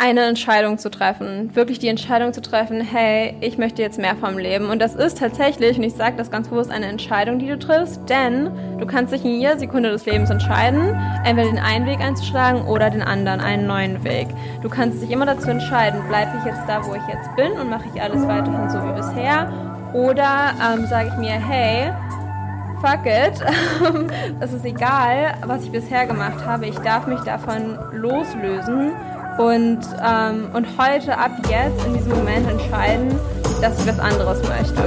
eine Entscheidung zu treffen. Wirklich die Entscheidung zu treffen, hey, ich möchte jetzt mehr vom Leben. Und das ist tatsächlich, und ich sage das ganz bewusst, eine Entscheidung, die du triffst, denn du kannst dich in jeder Sekunde des Lebens entscheiden, entweder den einen Weg einzuschlagen oder den anderen, einen neuen Weg. Du kannst dich immer dazu entscheiden, bleibe ich jetzt da, wo ich jetzt bin und mache ich alles weiterhin so wie bisher oder ähm, sage ich mir, hey, fuck it, es ist egal, was ich bisher gemacht habe, ich darf mich davon loslösen und, ähm, und heute ab jetzt in diesem Moment entscheiden, dass ich was anderes möchte.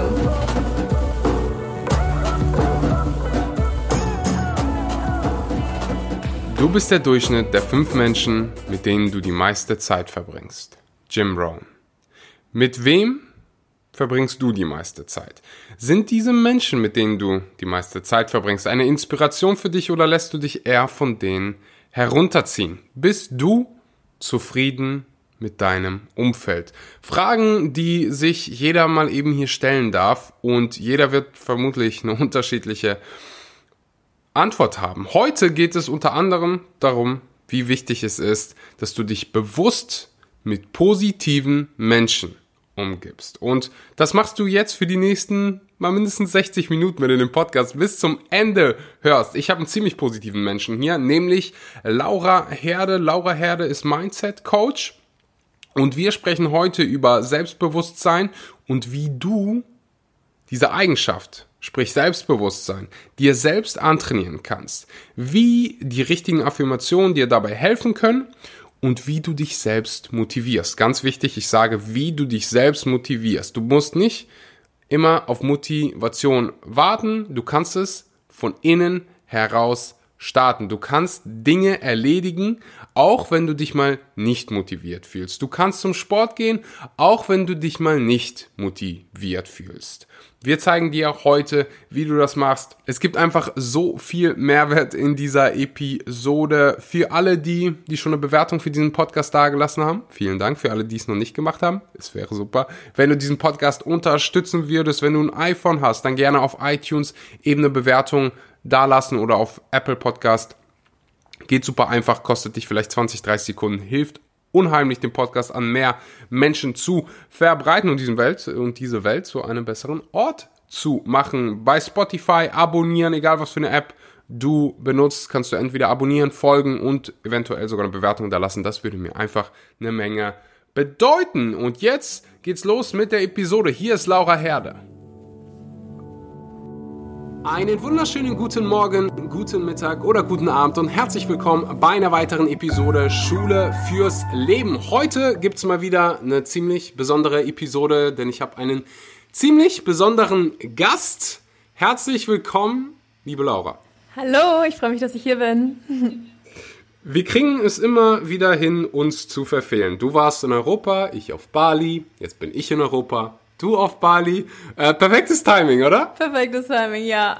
Du bist der Durchschnitt der fünf Menschen, mit denen du die meiste Zeit verbringst. Jim Rohn. Mit wem verbringst du die meiste Zeit? Sind diese Menschen, mit denen du die meiste Zeit verbringst, eine Inspiration für dich oder lässt du dich eher von denen herunterziehen? Bist du zufrieden mit deinem Umfeld? Fragen, die sich jeder mal eben hier stellen darf und jeder wird vermutlich eine unterschiedliche Antwort haben. Heute geht es unter anderem darum, wie wichtig es ist, dass du dich bewusst mit positiven Menschen umgibst. Und das machst du jetzt für die nächsten mal mindestens 60 Minuten, wenn du den Podcast bis zum Ende hörst. Ich habe einen ziemlich positiven Menschen hier, nämlich Laura Herde. Laura Herde ist Mindset Coach und wir sprechen heute über Selbstbewusstsein und wie du diese Eigenschaft, sprich Selbstbewusstsein, dir selbst antrainieren kannst, wie die richtigen Affirmationen dir dabei helfen können und wie du dich selbst motivierst. Ganz wichtig, ich sage, wie du dich selbst motivierst. Du musst nicht immer auf Motivation warten, du kannst es von innen heraus starten. Du kannst Dinge erledigen, auch wenn du dich mal nicht motiviert fühlst. Du kannst zum Sport gehen, auch wenn du dich mal nicht motiviert fühlst. Wir zeigen dir heute, wie du das machst. Es gibt einfach so viel Mehrwert in dieser Episode. Für alle die, die schon eine Bewertung für diesen Podcast dagelassen haben, vielen Dank. Für alle, die es noch nicht gemacht haben, es wäre super. Wenn du diesen Podcast unterstützen würdest, wenn du ein iPhone hast, dann gerne auf iTunes eben eine Bewertung dalassen oder auf Apple Podcast. Geht super einfach, kostet dich vielleicht 20, 30 Sekunden, hilft unheimlich, den Podcast an mehr Menschen zu verbreiten und, diesen Welt, und diese Welt zu einem besseren Ort zu machen. Bei Spotify abonnieren, egal was für eine App du benutzt, kannst du entweder abonnieren, folgen und eventuell sogar eine Bewertung da lassen. Das würde mir einfach eine Menge bedeuten. Und jetzt geht's los mit der Episode. Hier ist Laura Herde. Einen wunderschönen guten Morgen, guten Mittag oder guten Abend und herzlich willkommen bei einer weiteren Episode Schule fürs Leben. Heute gibt es mal wieder eine ziemlich besondere Episode, denn ich habe einen ziemlich besonderen Gast. Herzlich willkommen, liebe Laura. Hallo, ich freue mich, dass ich hier bin. Wir kriegen es immer wieder hin, uns zu verfehlen. Du warst in Europa, ich auf Bali, jetzt bin ich in Europa, Du auf Bali. Äh, perfektes Timing, oder? Perfektes Timing, ja.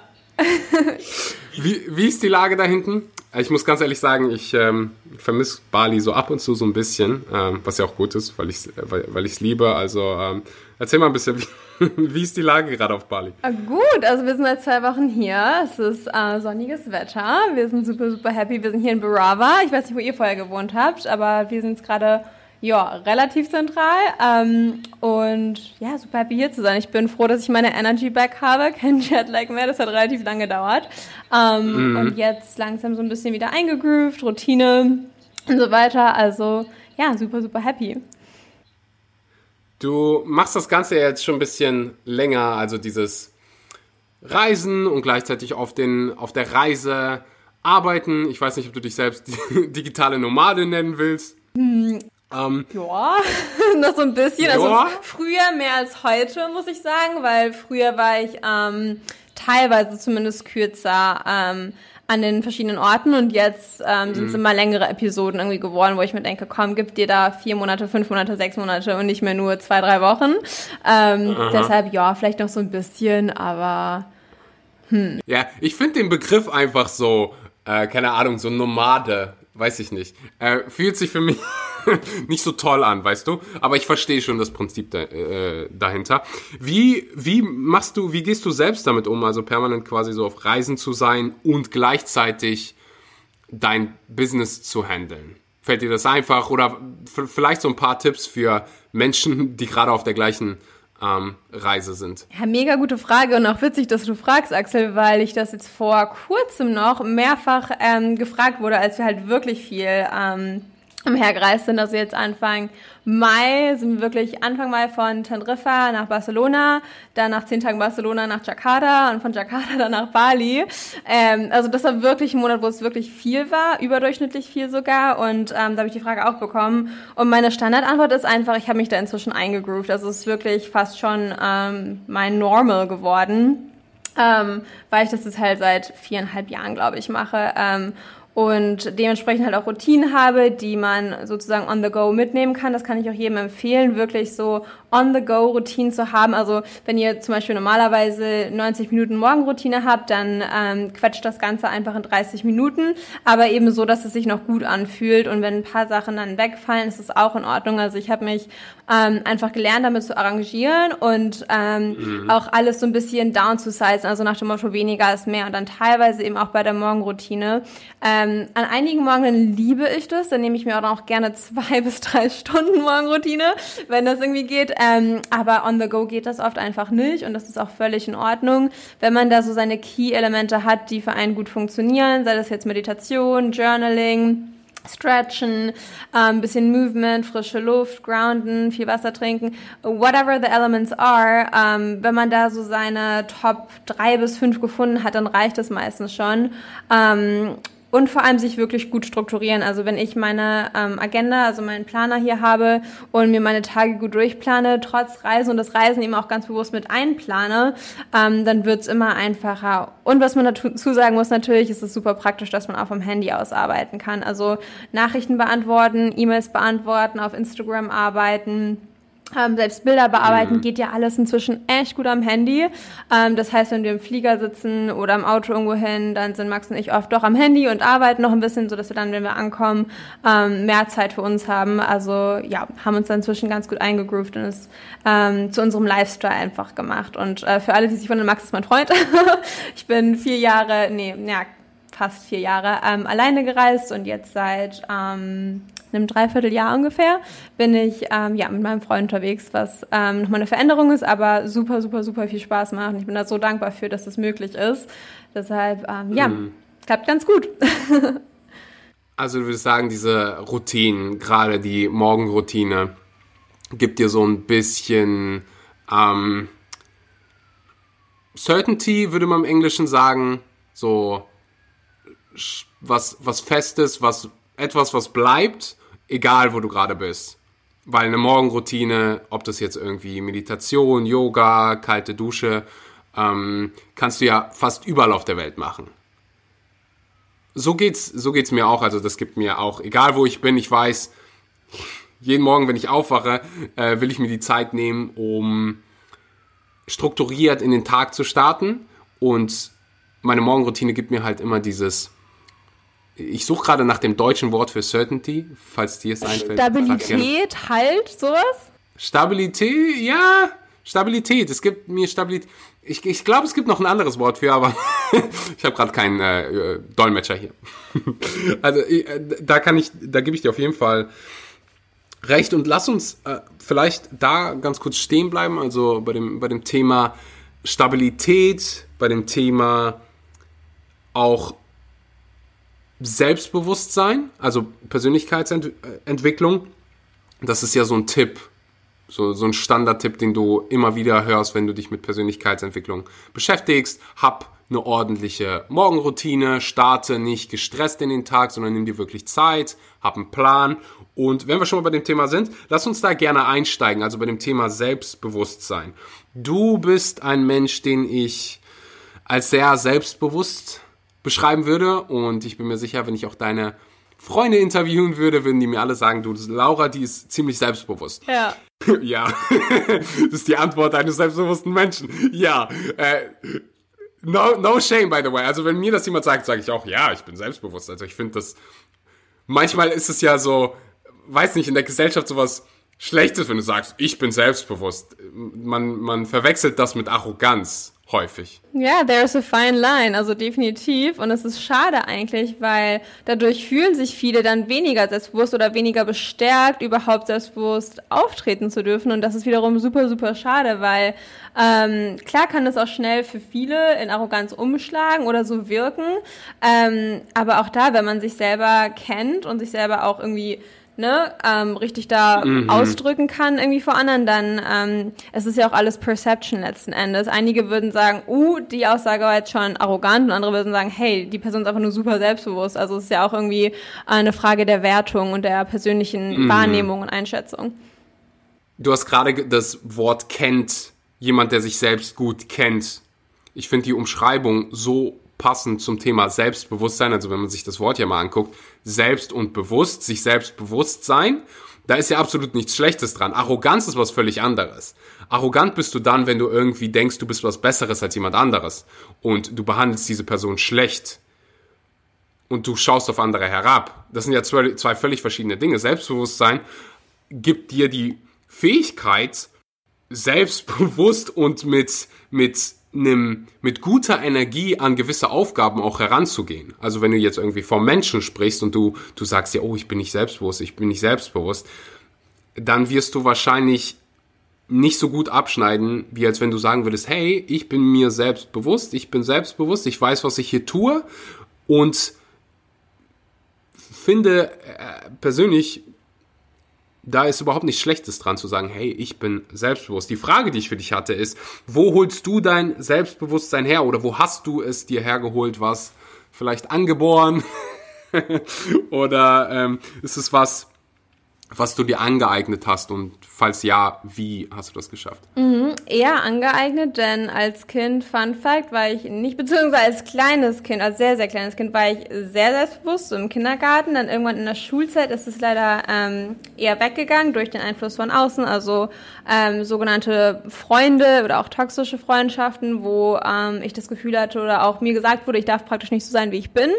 wie, wie ist die Lage da hinten? Ich muss ganz ehrlich sagen, ich ähm, vermisse Bali so ab und zu so ein bisschen, ähm, was ja auch gut ist, weil ich es weil, weil liebe. Also ähm, erzähl mal ein bisschen, wie, wie ist die Lage gerade auf Bali? Ah, gut, also wir sind seit zwei Wochen hier. Es ist äh, sonniges Wetter. Wir sind super, super happy. Wir sind hier in Barava. Ich weiß nicht, wo ihr vorher gewohnt habt, aber wir sind jetzt gerade ja, relativ zentral. Ähm, und ja, super happy hier zu sein. Ich bin froh, dass ich meine Energy back habe. Kein Jetlag mehr, das hat relativ lange gedauert. Ähm, mhm. Und jetzt langsam so ein bisschen wieder eingegroovt, Routine und so weiter. Also ja, super, super happy. Du machst das Ganze jetzt schon ein bisschen länger, also dieses Reisen und gleichzeitig auf, den, auf der Reise arbeiten. Ich weiß nicht, ob du dich selbst digitale Nomade nennen willst. Hm, ähm, ja, noch so ein bisschen. Also ja. Also früher mehr als heute, muss ich sagen, weil früher war ich ähm, teilweise zumindest kürzer ähm, an den verschiedenen Orten und jetzt ähm, sind es mhm. immer längere Episoden irgendwie geworden, wo ich mir denke, komm, gib dir da vier Monate, fünf Monate, sechs Monate und nicht mehr nur zwei, drei Wochen. Ähm, deshalb ja, vielleicht noch so ein bisschen, aber hm. Ja, ich finde den Begriff einfach so, äh, keine Ahnung, so Nomade, weiß ich nicht. Äh, fühlt sich für mich nicht so toll an, weißt du? Aber ich verstehe schon das Prinzip da, äh, dahinter. Wie, wie machst du, wie gehst du selbst damit um, also permanent quasi so auf Reisen zu sein und gleichzeitig dein Business zu handeln? fällt dir das einfach? Oder vielleicht so ein paar Tipps für Menschen, die gerade auf der gleichen ähm, Reise sind? Ja, mega gute Frage und auch witzig, dass du fragst, Axel, weil ich das jetzt vor kurzem noch mehrfach ähm, gefragt wurde, als wir halt wirklich viel ähm, umhergereist sind. Also jetzt Anfang Mai sind wir wirklich Anfang Mai von Teneriffa nach Barcelona, dann nach zehn Tagen Barcelona nach Jakarta und von Jakarta dann nach Bali. Ähm, also das war wirklich ein Monat, wo es wirklich viel war, überdurchschnittlich viel sogar. Und ähm, da habe ich die Frage auch bekommen. Und meine Standardantwort ist einfach, ich habe mich da inzwischen eingegroovt. Also es ist wirklich fast schon ähm, mein Normal geworden. Ähm, weil ich das jetzt halt seit viereinhalb Jahren, glaube ich, mache. Ähm, und dementsprechend halt auch Routinen habe, die man sozusagen on the go mitnehmen kann. Das kann ich auch jedem empfehlen, wirklich so On-the-Go-Routinen zu haben. Also wenn ihr zum Beispiel normalerweise 90 Minuten Morgenroutine habt, dann ähm, quetscht das Ganze einfach in 30 Minuten, aber eben so, dass es sich noch gut anfühlt. Und wenn ein paar Sachen dann wegfallen, ist es auch in Ordnung. Also ich habe mich ähm, einfach gelernt, damit zu arrangieren und ähm, mhm. auch alles so ein bisschen down zu sizen, also nach dem Motto weniger ist mehr. Und dann teilweise eben auch bei der Morgenroutine. Ähm, an einigen Morgen liebe ich das, dann nehme ich mir auch gerne zwei bis drei Stunden Morgenroutine, wenn das irgendwie geht ähm, aber on the go geht das oft einfach nicht und das ist auch völlig in Ordnung. Wenn man da so seine Key-Elemente hat, die für einen gut funktionieren, sei das jetzt Meditation, Journaling, Stretchen, ähm, bisschen Movement, frische Luft, Grounden, viel Wasser trinken, whatever the elements are. Ähm, wenn man da so seine Top drei bis fünf gefunden hat, dann reicht es meistens schon. Ähm, und vor allem sich wirklich gut strukturieren. Also wenn ich meine ähm, Agenda, also meinen Planer hier habe und mir meine Tage gut durchplane, trotz Reisen und das Reisen eben auch ganz bewusst mit einplane, ähm, dann wird's immer einfacher. Und was man dazu sagen muss, natürlich ist es super praktisch, dass man auch vom Handy aus arbeiten kann. Also Nachrichten beantworten, E-Mails beantworten, auf Instagram arbeiten ähm, selbst Bilder bearbeiten mhm. geht ja alles inzwischen echt gut am Handy. Ähm, das heißt, wenn wir im Flieger sitzen oder im Auto irgendwo hin, dann sind Max und ich oft doch am Handy und arbeiten noch ein bisschen, so dass wir dann, wenn wir ankommen, ähm, mehr Zeit für uns haben. Also ja, haben uns dann inzwischen ganz gut eingegroovt und es ähm, zu unserem Lifestyle einfach gemacht. Und äh, für alle, die sich wundern, Max ist mein Freund. ich bin vier Jahre, nee, ja, fast vier Jahre ähm, alleine gereist und jetzt seit ähm, einem Dreivierteljahr ungefähr bin ich ähm, ja mit meinem Freund unterwegs, was ähm, nochmal eine Veränderung ist, aber super, super, super viel Spaß macht. Und ich bin da so dankbar für, dass das möglich ist. Deshalb, ähm, ja, mhm. klappt ganz gut. also du würdest sagen, diese Routinen, gerade die Morgenroutine, gibt dir so ein bisschen ähm, Certainty, würde man im Englischen sagen, so was, was Festes, was, etwas, was bleibt, egal wo du gerade bist. Weil eine Morgenroutine, ob das jetzt irgendwie Meditation, Yoga, kalte Dusche, ähm, kannst du ja fast überall auf der Welt machen. So geht's, so geht's mir auch. Also das gibt mir auch, egal wo ich bin, ich weiß, jeden Morgen, wenn ich aufwache, äh, will ich mir die Zeit nehmen, um strukturiert in den Tag zu starten. Und meine Morgenroutine gibt mir halt immer dieses ich suche gerade nach dem deutschen Wort für Certainty, falls dir es einfällt. Stabilität, Halt, sowas? Stabilität, ja, Stabilität. Es gibt mir Stabilität. Ich, ich glaube, es gibt noch ein anderes Wort für, aber ich habe gerade keinen äh, Dolmetscher hier. also äh, da kann ich, da gebe ich dir auf jeden Fall recht und lass uns äh, vielleicht da ganz kurz stehen bleiben. Also bei dem bei dem Thema Stabilität, bei dem Thema auch Selbstbewusstsein, also Persönlichkeitsentwicklung, das ist ja so ein Tipp, so, so ein Standardtipp, den du immer wieder hörst, wenn du dich mit Persönlichkeitsentwicklung beschäftigst. Hab eine ordentliche Morgenroutine, starte nicht gestresst in den Tag, sondern nimm dir wirklich Zeit, hab einen Plan. Und wenn wir schon mal bei dem Thema sind, lass uns da gerne einsteigen, also bei dem Thema Selbstbewusstsein. Du bist ein Mensch, den ich als sehr selbstbewusst beschreiben würde. Und ich bin mir sicher, wenn ich auch deine Freunde interviewen würde, würden die mir alle sagen, du, Laura, die ist ziemlich selbstbewusst. Ja. ja. das ist die Antwort eines selbstbewussten Menschen. Ja. Äh, no, no shame, by the way. Also wenn mir das jemand sagt, sage ich auch, ja, ich bin selbstbewusst. Also ich finde das, manchmal ist es ja so, weiß nicht, in der Gesellschaft sowas Schlechtes, wenn du sagst, ich bin selbstbewusst. Man, man verwechselt das mit Arroganz. Häufig. Ja, there's a fine line, also definitiv. Und es ist schade eigentlich, weil dadurch fühlen sich viele dann weniger selbstbewusst oder weniger bestärkt, überhaupt selbstbewusst auftreten zu dürfen. Und das ist wiederum super, super schade, weil ähm, klar kann das auch schnell für viele in Arroganz umschlagen oder so wirken. Ähm, aber auch da, wenn man sich selber kennt und sich selber auch irgendwie ne, ähm, richtig da mhm. ausdrücken kann irgendwie vor anderen, dann ähm, es ist ja auch alles Perception letzten Endes. Einige würden sagen, uh, die Aussage war jetzt schon arrogant und andere würden sagen, hey, die Person ist einfach nur super selbstbewusst. Also es ist ja auch irgendwie eine Frage der Wertung und der persönlichen mhm. Wahrnehmung und Einschätzung. Du hast gerade das Wort kennt, jemand, der sich selbst gut kennt. Ich finde die Umschreibung so passend zum Thema Selbstbewusstsein, also wenn man sich das Wort ja mal anguckt, selbst und bewusst, sich selbst bewusst sein, da ist ja absolut nichts Schlechtes dran. Arroganz ist was völlig anderes. Arrogant bist du dann, wenn du irgendwie denkst, du bist was Besseres als jemand anderes und du behandelst diese Person schlecht und du schaust auf andere herab. Das sind ja zwei, zwei völlig verschiedene Dinge. Selbstbewusstsein gibt dir die Fähigkeit, selbstbewusst und mit, mit einem, mit guter Energie an gewisse Aufgaben auch heranzugehen. Also wenn du jetzt irgendwie vom Menschen sprichst und du, du sagst ja, oh, ich bin nicht selbstbewusst, ich bin nicht selbstbewusst, dann wirst du wahrscheinlich nicht so gut abschneiden, wie als wenn du sagen würdest, hey, ich bin mir selbst bewusst, ich bin selbstbewusst, ich weiß, was ich hier tue und finde äh, persönlich da ist überhaupt nichts Schlechtes dran zu sagen, hey, ich bin selbstbewusst. Die Frage, die ich für dich hatte, ist, wo holst du dein Selbstbewusstsein her oder wo hast du es dir hergeholt, was vielleicht angeboren oder ähm, ist es was, was du dir angeeignet hast und falls ja, wie hast du das geschafft? Mhm, eher angeeignet, denn als Kind, Fun Fact, war ich nicht, beziehungsweise als kleines Kind, als sehr, sehr kleines Kind, war ich sehr selbstbewusst so im Kindergarten. Dann irgendwann in der Schulzeit ist es leider ähm, eher weggegangen durch den Einfluss von außen, also ähm, sogenannte Freunde oder auch toxische Freundschaften, wo ähm, ich das Gefühl hatte oder auch mir gesagt wurde, ich darf praktisch nicht so sein, wie ich bin.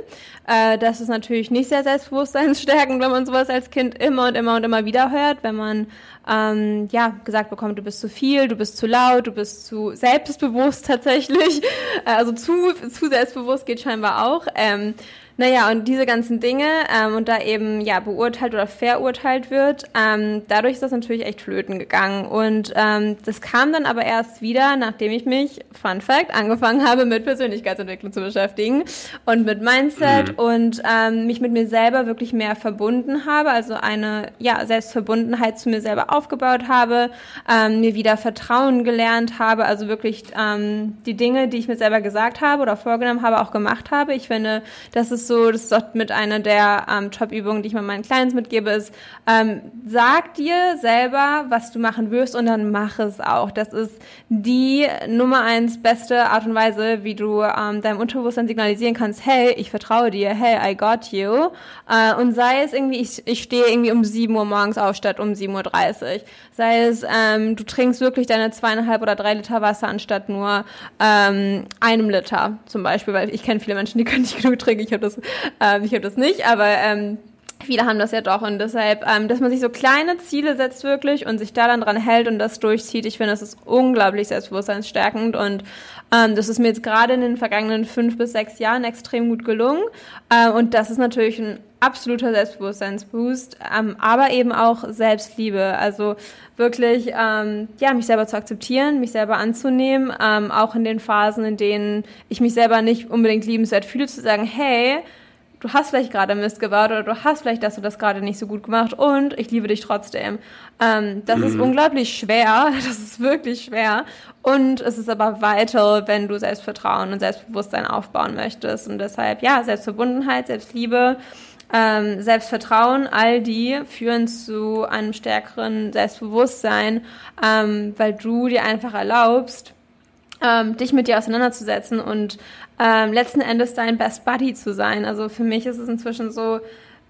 Äh, das ist natürlich nicht sehr selbstbewusstseinsstärkend, wenn man sowas als Kind immer und immer und immer wieder hört, wenn man ähm, ja gesagt bekommt, du bist zu viel, du bist zu laut, du bist zu selbstbewusst tatsächlich. Also zu, zu selbstbewusst geht scheinbar auch. Ähm, naja, und diese ganzen Dinge ähm, und da eben ja beurteilt oder verurteilt wird, ähm, dadurch ist das natürlich echt flöten gegangen. Und ähm, das kam dann aber erst wieder, nachdem ich mich, Fun Fact, angefangen habe, mit Persönlichkeitsentwicklung zu beschäftigen und mit Mindset mhm. und ähm, mich mit mir selber wirklich mehr verbunden habe, also eine ja Selbstverbundenheit zu mir selber aufgebaut habe, ähm, mir wieder Vertrauen gelernt habe, also wirklich ähm, die Dinge, die ich mir selber gesagt habe oder vorgenommen habe, auch gemacht habe. Ich finde, das ist so, das ist doch mit einer der ähm, Top-Übungen, die ich mal meinen Clients mitgebe, ist, ähm, sag dir selber, was du machen wirst und dann mach es auch. Das ist die Nummer eins beste Art und Weise, wie du ähm, deinem Unterbewusstsein signalisieren kannst, hey, ich vertraue dir, hey, I got you. Äh, und sei es irgendwie, ich, ich stehe irgendwie um 7 Uhr morgens auf statt um 7.30 Uhr. Sei es, ähm, du trinkst wirklich deine zweieinhalb oder drei Liter Wasser anstatt nur ähm, einem Liter zum Beispiel, weil ich kenne viele Menschen, die können nicht genug trinken. Ich habe das ähm, ich das nicht, aber ähm, viele haben das ja doch. Und deshalb, ähm, dass man sich so kleine Ziele setzt wirklich und sich da dann dran hält und das durchzieht, ich finde, das ist unglaublich selbstbewusstseinsstärkend. Und ähm, das ist mir jetzt gerade in den vergangenen fünf bis sechs Jahren extrem gut gelungen. Äh, und das ist natürlich ein absoluter Selbstbewusstseinsboost, ähm, aber eben auch Selbstliebe, also wirklich, ähm, ja, mich selber zu akzeptieren, mich selber anzunehmen, ähm, auch in den Phasen, in denen ich mich selber nicht unbedingt liebenswert fühle, zu sagen, hey, du hast vielleicht gerade Mist gebaut oder du hast vielleicht das und das gerade nicht so gut gemacht und ich liebe dich trotzdem. Ähm, das mhm. ist unglaublich schwer, das ist wirklich schwer und es ist aber vital, wenn du Selbstvertrauen und Selbstbewusstsein aufbauen möchtest und deshalb, ja, Selbstverbundenheit, Selbstliebe, ähm, Selbstvertrauen, all die führen zu einem stärkeren Selbstbewusstsein, ähm, weil du dir einfach erlaubst, ähm, dich mit dir auseinanderzusetzen und ähm, letzten Endes dein Best Buddy zu sein. Also für mich ist es inzwischen so,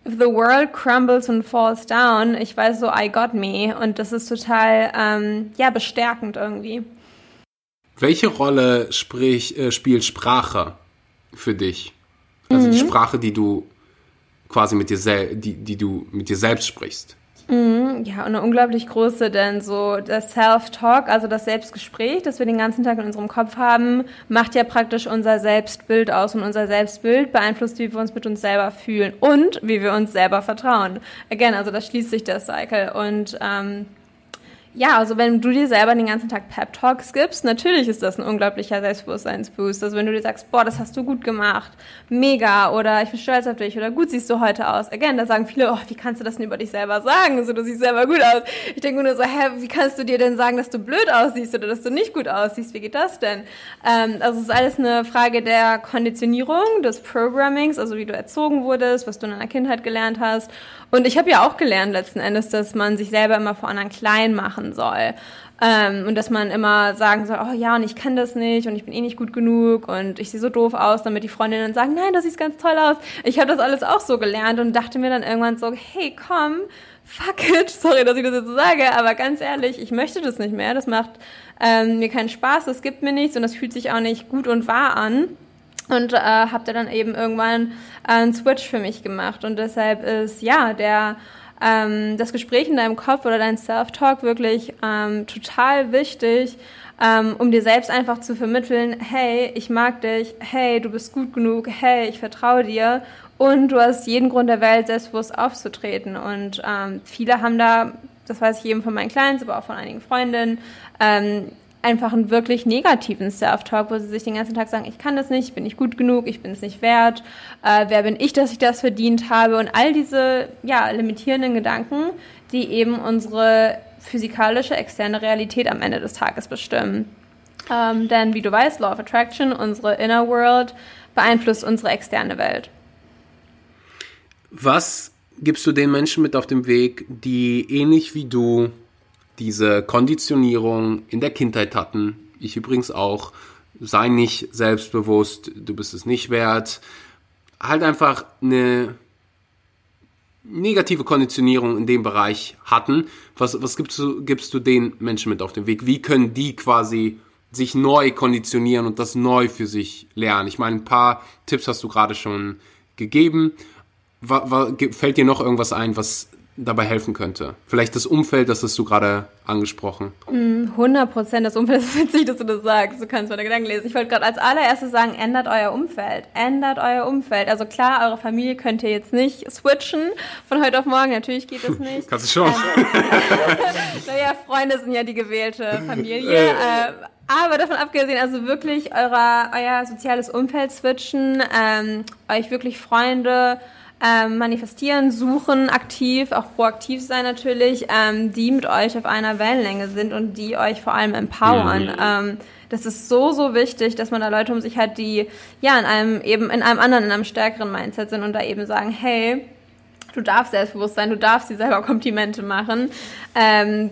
if the world crumbles and falls down, ich weiß so, I got me. Und das ist total, ähm, ja, bestärkend irgendwie. Welche Rolle sprich, äh, spielt Sprache für dich? Also mhm. die Sprache, die du quasi mit dir, die, die du mit dir selbst sprichst. Mhm, ja, und eine unglaublich große, denn so das Self-Talk, also das Selbstgespräch, das wir den ganzen Tag in unserem Kopf haben, macht ja praktisch unser Selbstbild aus und unser Selbstbild beeinflusst, wie wir uns mit uns selber fühlen und wie wir uns selber vertrauen. Again, also da schließt sich der Cycle und ähm, ja, also wenn du dir selber den ganzen Tag Pep Talks gibst, natürlich ist das ein unglaublicher Selbstbewusstseinsboost. Also wenn du dir sagst, boah, das hast du gut gemacht, mega, oder ich bin stolz auf dich, oder gut siehst du heute aus. Again, da sagen viele, oh, wie kannst du das denn über dich selber sagen? Also du siehst selber gut aus. Ich denke nur so, hä, wie kannst du dir denn sagen, dass du blöd aussiehst oder dass du nicht gut aussiehst? Wie geht das denn? Ähm, also es ist alles eine Frage der Konditionierung, des Programmings, also wie du erzogen wurdest, was du in deiner Kindheit gelernt hast. Und ich habe ja auch gelernt letzten Endes, dass man sich selber immer vor anderen klein machen soll. Ähm, und dass man immer sagen soll, oh ja, und ich kann das nicht und ich bin eh nicht gut genug und ich sehe so doof aus, damit die Freundinnen sagen, nein, das sieht ganz toll aus. Ich habe das alles auch so gelernt und dachte mir dann irgendwann so, hey, komm, fuck it, sorry, dass ich das jetzt sage, aber ganz ehrlich, ich möchte das nicht mehr. Das macht ähm, mir keinen Spaß, das gibt mir nichts und das fühlt sich auch nicht gut und wahr an und äh, habe da dann eben irgendwann äh, einen Switch für mich gemacht und deshalb ist ja der ähm, das Gespräch in deinem Kopf oder dein Self-Talk wirklich ähm, total wichtig, ähm, um dir selbst einfach zu vermitteln, hey, ich mag dich, hey, du bist gut genug, hey, ich vertraue dir. Und du hast jeden Grund der Welt, selbstbewusst aufzutreten. Und ähm, viele haben da das weiß ich eben von meinen Clients, aber auch von einigen Freundinnen, ähm, einfach einen wirklich negativen Self-Talk, wo sie sich den ganzen Tag sagen, ich kann das nicht, ich bin nicht gut genug, ich bin es nicht wert, äh, wer bin ich, dass ich das verdient habe und all diese ja, limitierenden Gedanken, die eben unsere physikalische externe Realität am Ende des Tages bestimmen. Ähm, denn wie du weißt, Law of Attraction, unsere Inner World, beeinflusst unsere externe Welt. Was gibst du den Menschen mit auf dem Weg, die ähnlich wie du diese Konditionierung in der Kindheit hatten. Ich übrigens auch. Sei nicht selbstbewusst, du bist es nicht wert. Halt einfach eine negative Konditionierung in dem Bereich hatten. Was, was gibst, du, gibst du den Menschen mit auf den Weg? Wie können die quasi sich neu konditionieren und das neu für sich lernen? Ich meine, ein paar Tipps hast du gerade schon gegeben. Fällt dir noch irgendwas ein, was dabei helfen könnte? Vielleicht das Umfeld, das hast du gerade angesprochen. 100 mm, Prozent. Das Umfeld ist witzig, dass du das sagst. Du kannst meine Gedanken lesen. Ich wollte gerade als allererstes sagen, ändert euer Umfeld. Ändert euer Umfeld. Also klar, eure Familie könnt ihr jetzt nicht switchen von heute auf morgen. Natürlich geht das nicht. Kannst du schon. Ähm, naja, Freunde sind ja die gewählte Familie. äh, aber davon abgesehen, also wirklich euer, euer soziales Umfeld switchen, ähm, euch wirklich Freunde ähm, manifestieren, suchen, aktiv, auch proaktiv sein natürlich, ähm, die mit euch auf einer Wellenlänge sind und die euch vor allem empowern. Mhm. Ähm, das ist so, so wichtig, dass man da Leute um sich hat, die ja in einem eben in einem anderen, in einem stärkeren Mindset sind und da eben sagen, hey, du darfst selbstbewusst sein, du darfst dir selber Komplimente machen. Ähm,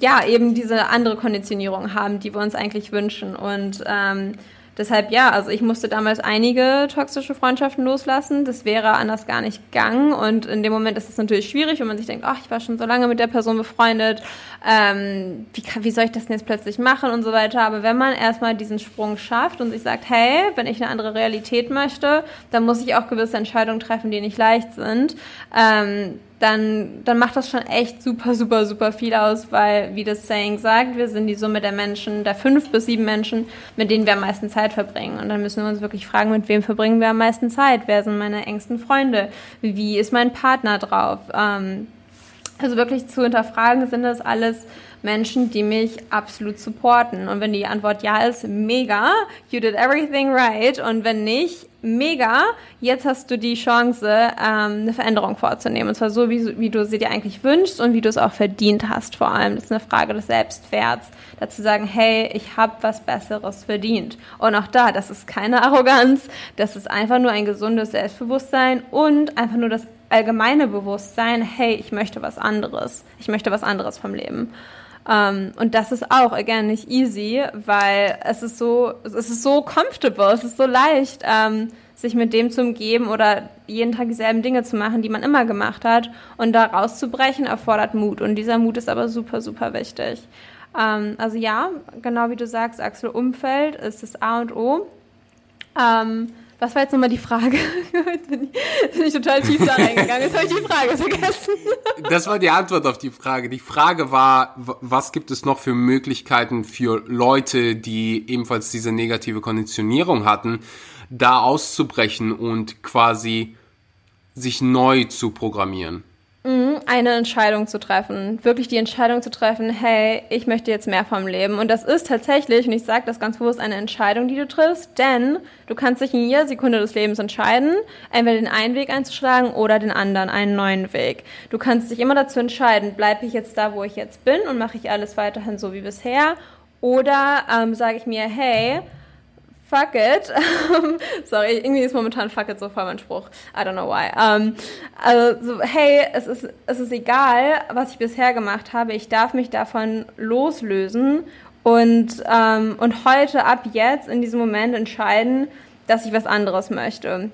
ja, eben diese andere Konditionierung haben, die wir uns eigentlich wünschen. Und ähm, Deshalb ja, also ich musste damals einige toxische Freundschaften loslassen. Das wäre anders gar nicht gegangen. Und in dem Moment ist es natürlich schwierig, wenn man sich denkt, ach, ich war schon so lange mit der Person befreundet. Ähm, wie, kann, wie soll ich das denn jetzt plötzlich machen und so weiter. Aber wenn man erstmal diesen Sprung schafft und sich sagt, hey, wenn ich eine andere Realität möchte, dann muss ich auch gewisse Entscheidungen treffen, die nicht leicht sind. Ähm, dann, dann macht das schon echt super, super, super viel aus, weil, wie das Saying sagt, wir sind die Summe der Menschen, der fünf bis sieben Menschen, mit denen wir am meisten Zeit verbringen. Und dann müssen wir uns wirklich fragen, mit wem verbringen wir am meisten Zeit? Wer sind meine engsten Freunde? Wie ist mein Partner drauf? Ähm, also wirklich zu hinterfragen, sind das alles Menschen, die mich absolut supporten. Und wenn die Antwort ja ist, mega, you did everything right. Und wenn nicht, mega, jetzt hast du die Chance, ähm, eine Veränderung vorzunehmen. Und zwar so, wie, wie du sie dir eigentlich wünschst und wie du es auch verdient hast vor allem. Das ist eine Frage des Selbstwerts. Dazu sagen, hey, ich habe was Besseres verdient. Und auch da, das ist keine Arroganz, das ist einfach nur ein gesundes Selbstbewusstsein und einfach nur das allgemeine Bewusstsein, hey, ich möchte was anderes. Ich möchte was anderes vom Leben. Um, ähm, und das ist auch, again, nicht easy, weil es ist so, es ist so comfortable, es ist so leicht, um, ähm, sich mit dem zu umgeben oder jeden Tag dieselben Dinge zu machen, die man immer gemacht hat. Und da rauszubrechen erfordert Mut. Und dieser Mut ist aber super, super wichtig. Um, ähm, also ja, genau wie du sagst, Axel, Umfeld ist das A und O. Was war jetzt nochmal die Frage? bin, ich, bin ich total tief da reingegangen. Jetzt habe ich die Frage vergessen. Das war die Antwort auf die Frage. Die Frage war, was gibt es noch für Möglichkeiten für Leute, die ebenfalls diese negative Konditionierung hatten, da auszubrechen und quasi sich neu zu programmieren? Mhm, eine Entscheidung zu treffen, wirklich die Entscheidung zu treffen, hey, ich möchte jetzt mehr vom Leben. Und das ist tatsächlich, und ich sage das ganz bewusst, eine Entscheidung, die du triffst, denn du kannst dich in jeder Sekunde des Lebens entscheiden, entweder den einen Weg einzuschlagen oder den anderen, einen neuen Weg. Du kannst dich immer dazu entscheiden, bleibe ich jetzt da, wo ich jetzt bin und mache ich alles weiterhin so wie bisher, oder ähm, sage ich mir, hey, fuck it. Sorry, irgendwie ist momentan fuck it so voll mein Spruch. I don't know why. Um, also, so, hey, es ist, es ist egal, was ich bisher gemacht habe. Ich darf mich davon loslösen und, um, und heute ab jetzt in diesem Moment entscheiden, dass ich was anderes möchte.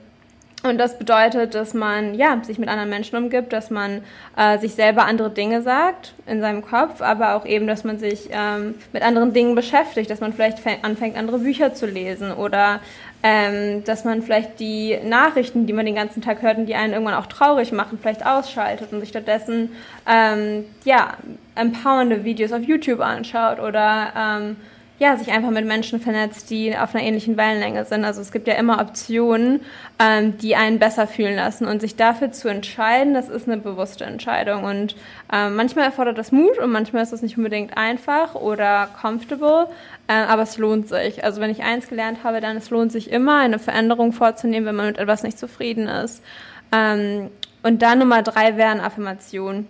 Und das bedeutet, dass man ja, sich mit anderen Menschen umgibt, dass man äh, sich selber andere Dinge sagt in seinem Kopf, aber auch eben, dass man sich ähm, mit anderen Dingen beschäftigt, dass man vielleicht anfängt, andere Bücher zu lesen oder ähm, dass man vielleicht die Nachrichten, die man den ganzen Tag hört und die einen irgendwann auch traurig machen, vielleicht ausschaltet und sich stattdessen ähm, ja, empowernde Videos auf YouTube anschaut oder ähm, ja, sich einfach mit Menschen vernetzt, die auf einer ähnlichen Wellenlänge sind. Also es gibt ja immer Optionen, ähm, die einen besser fühlen lassen. Und sich dafür zu entscheiden, das ist eine bewusste Entscheidung. Und ähm, manchmal erfordert das Mut und manchmal ist das nicht unbedingt einfach oder comfortable, äh, aber es lohnt sich. Also wenn ich eins gelernt habe, dann es lohnt sich immer, eine Veränderung vorzunehmen, wenn man mit etwas nicht zufrieden ist. Ähm, und dann Nummer drei wären Affirmationen.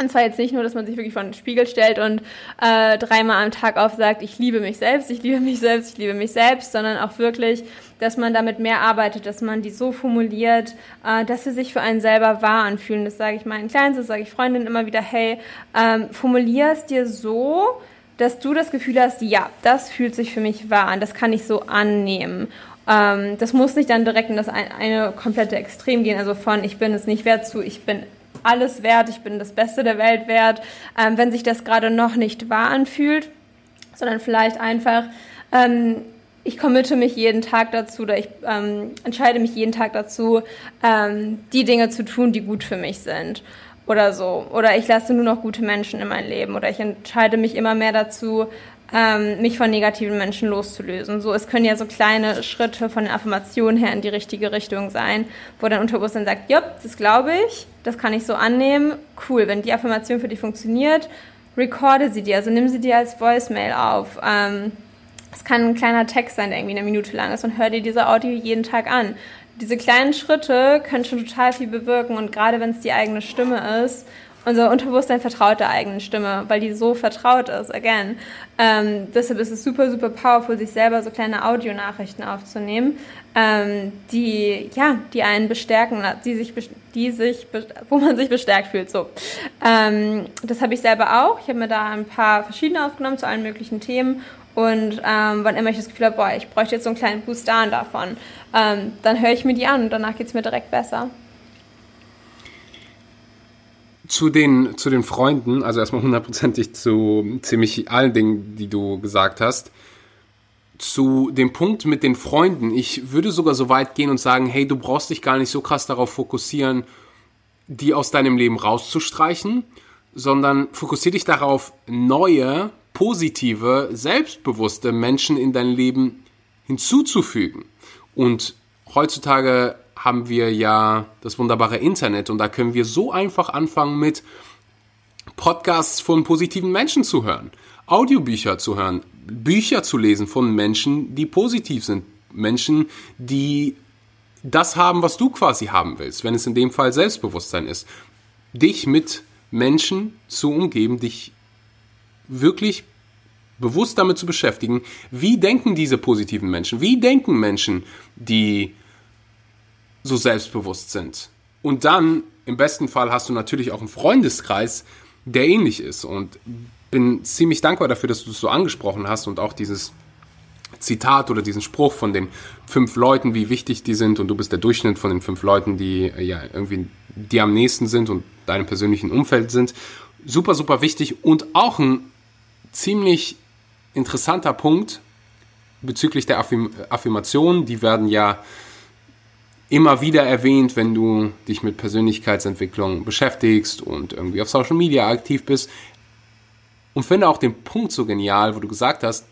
Und zwar jetzt nicht nur, dass man sich wirklich vor den Spiegel stellt und äh, dreimal am Tag aufsagt, ich liebe mich selbst, ich liebe mich selbst, ich liebe mich selbst, sondern auch wirklich, dass man damit mehr arbeitet, dass man die so formuliert, äh, dass sie sich für einen selber wahr anfühlen. Das sage ich meinen Kleinen, das sage ich Freundinnen immer wieder, hey, ähm, formulier es dir so, dass du das Gefühl hast, ja, das fühlt sich für mich wahr an, das kann ich so annehmen. Ähm, das muss nicht dann direkt in das eine, eine komplette Extrem gehen, also von ich bin es nicht wert zu ich bin alles wert, ich bin das Beste der Welt wert, ähm, wenn sich das gerade noch nicht wahr anfühlt, sondern vielleicht einfach, ähm, ich committe mich jeden Tag dazu oder ich ähm, entscheide mich jeden Tag dazu, ähm, die Dinge zu tun, die gut für mich sind oder so. Oder ich lasse nur noch gute Menschen in mein Leben oder ich entscheide mich immer mehr dazu, ähm, mich von negativen Menschen loszulösen. So, es können ja so kleine Schritte von den Affirmationen her in die richtige Richtung sein, wo dein Unterbewusstsein sagt, ja, das glaube ich, das kann ich so annehmen, cool, wenn die Affirmation für dich funktioniert, recorde sie dir, also nimm sie dir als Voicemail auf. Ähm, es kann ein kleiner Text sein, der irgendwie eine Minute lang ist und hör dir diese Audio jeden Tag an. Diese kleinen Schritte können schon total viel bewirken und gerade wenn es die eigene Stimme ist unser Unterbewusstsein vertraut der eigenen Stimme, weil die so vertraut ist, again. Ähm, deshalb ist es super, super powerful, sich selber so kleine Audionachrichten aufzunehmen, ähm, die, ja, die einen bestärken, die sich, die sich, wo man sich bestärkt fühlt, so. Ähm, das habe ich selber auch. Ich habe mir da ein paar verschiedene aufgenommen zu allen möglichen Themen und ähm, wann immer ich das Gefühl habe, boah, ich bräuchte jetzt so einen kleinen Boost davon, ähm, dann höre ich mir die an und danach geht es mir direkt besser zu den, zu den Freunden, also erstmal hundertprozentig zu ziemlich allen Dingen, die du gesagt hast. Zu dem Punkt mit den Freunden, ich würde sogar so weit gehen und sagen, hey, du brauchst dich gar nicht so krass darauf fokussieren, die aus deinem Leben rauszustreichen, sondern fokussiere dich darauf, neue, positive, selbstbewusste Menschen in dein Leben hinzuzufügen. Und heutzutage haben wir ja das wunderbare Internet und da können wir so einfach anfangen mit Podcasts von positiven Menschen zu hören, Audiobücher zu hören, Bücher zu lesen von Menschen, die positiv sind, Menschen, die das haben, was du quasi haben willst, wenn es in dem Fall Selbstbewusstsein ist. Dich mit Menschen zu umgeben, dich wirklich bewusst damit zu beschäftigen, wie denken diese positiven Menschen, wie denken Menschen, die so selbstbewusst sind. Und dann, im besten Fall, hast du natürlich auch einen Freundeskreis, der ähnlich ist. Und bin ziemlich dankbar dafür, dass du es so angesprochen hast und auch dieses Zitat oder diesen Spruch von den fünf Leuten, wie wichtig die sind und du bist der Durchschnitt von den fünf Leuten, die äh, ja irgendwie die am nächsten sind und deinem persönlichen Umfeld sind. Super, super wichtig und auch ein ziemlich interessanter Punkt bezüglich der Affirm Affirmationen. Die werden ja immer wieder erwähnt, wenn du dich mit Persönlichkeitsentwicklung beschäftigst und irgendwie auf Social Media aktiv bist. Und finde auch den Punkt so genial, wo du gesagt hast,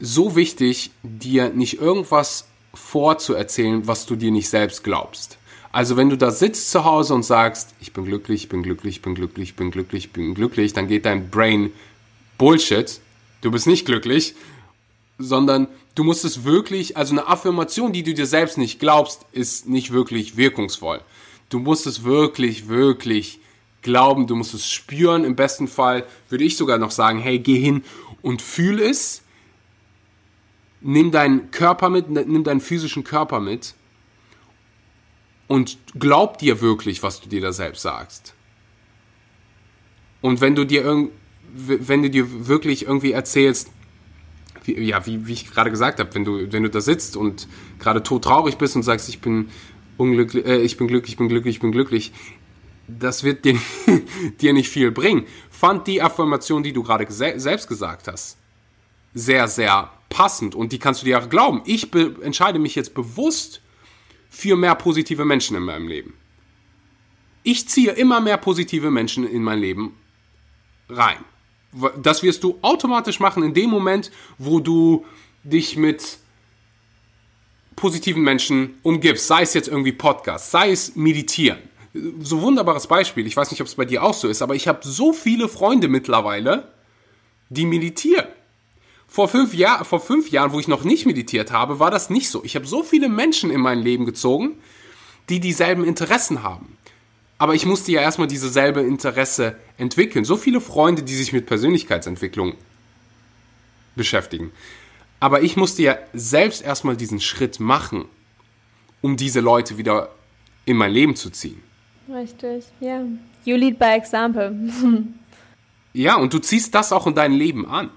so wichtig, dir nicht irgendwas vorzuerzählen, was du dir nicht selbst glaubst. Also wenn du da sitzt zu Hause und sagst, ich bin glücklich, ich bin glücklich, ich bin glücklich, ich bin glücklich, ich bin glücklich, dann geht dein Brain Bullshit. Du bist nicht glücklich, sondern du musst es wirklich, also eine Affirmation, die du dir selbst nicht glaubst, ist nicht wirklich wirkungsvoll. Du musst es wirklich, wirklich glauben, du musst es spüren. Im besten Fall würde ich sogar noch sagen, hey, geh hin und fühl es. Nimm deinen Körper mit, nimm deinen physischen Körper mit und glaub dir wirklich, was du dir da selbst sagst. Und wenn du dir wenn du dir wirklich irgendwie erzählst, wie, ja, wie, wie ich gerade gesagt habe, wenn du, wenn du da sitzt und gerade todtraurig bist und sagst, ich bin unglücklich, äh, ich bin glücklich, ich bin glücklich, ich bin glücklich, das wird dir, dir nicht viel bringen. Fand die Affirmation, die du gerade selbst gesagt hast, sehr, sehr passend und die kannst du dir auch glauben. Ich entscheide mich jetzt bewusst für mehr positive Menschen in meinem Leben. Ich ziehe immer mehr positive Menschen in mein Leben rein. Das wirst du automatisch machen in dem Moment, wo du dich mit positiven Menschen umgibst. Sei es jetzt irgendwie Podcast, sei es meditieren. So wunderbares Beispiel. Ich weiß nicht, ob es bei dir auch so ist, aber ich habe so viele Freunde mittlerweile, die meditieren. Vor fünf, Jahr, vor fünf Jahren, wo ich noch nicht meditiert habe, war das nicht so. Ich habe so viele Menschen in mein Leben gezogen, die dieselben Interessen haben. Aber ich musste ja erstmal dieselbe Interesse entwickeln. So viele Freunde, die sich mit Persönlichkeitsentwicklung beschäftigen. Aber ich musste ja selbst erstmal diesen Schritt machen, um diese Leute wieder in mein Leben zu ziehen. Richtig, ja. You lead by example. ja, und du ziehst das auch in dein Leben an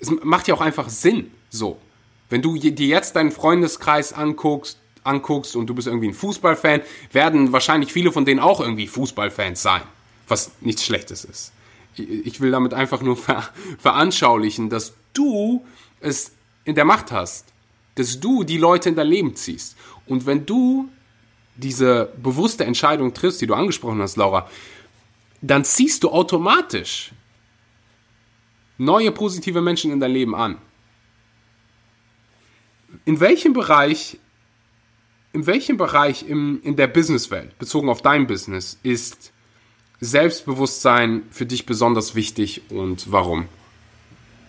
es macht ja auch einfach Sinn, so. Wenn du dir jetzt deinen Freundeskreis anguckst, anguckst und du bist irgendwie ein Fußballfan, werden wahrscheinlich viele von denen auch irgendwie Fußballfans sein, was nichts Schlechtes ist. Ich will damit einfach nur ver veranschaulichen, dass du es in der Macht hast, dass du die Leute in dein Leben ziehst. Und wenn du diese bewusste Entscheidung triffst, die du angesprochen hast, Laura, dann ziehst du automatisch neue positive Menschen in dein Leben an. In welchem Bereich, in welchem Bereich im, in der Businesswelt, bezogen auf dein Business, ist Selbstbewusstsein für dich besonders wichtig und warum?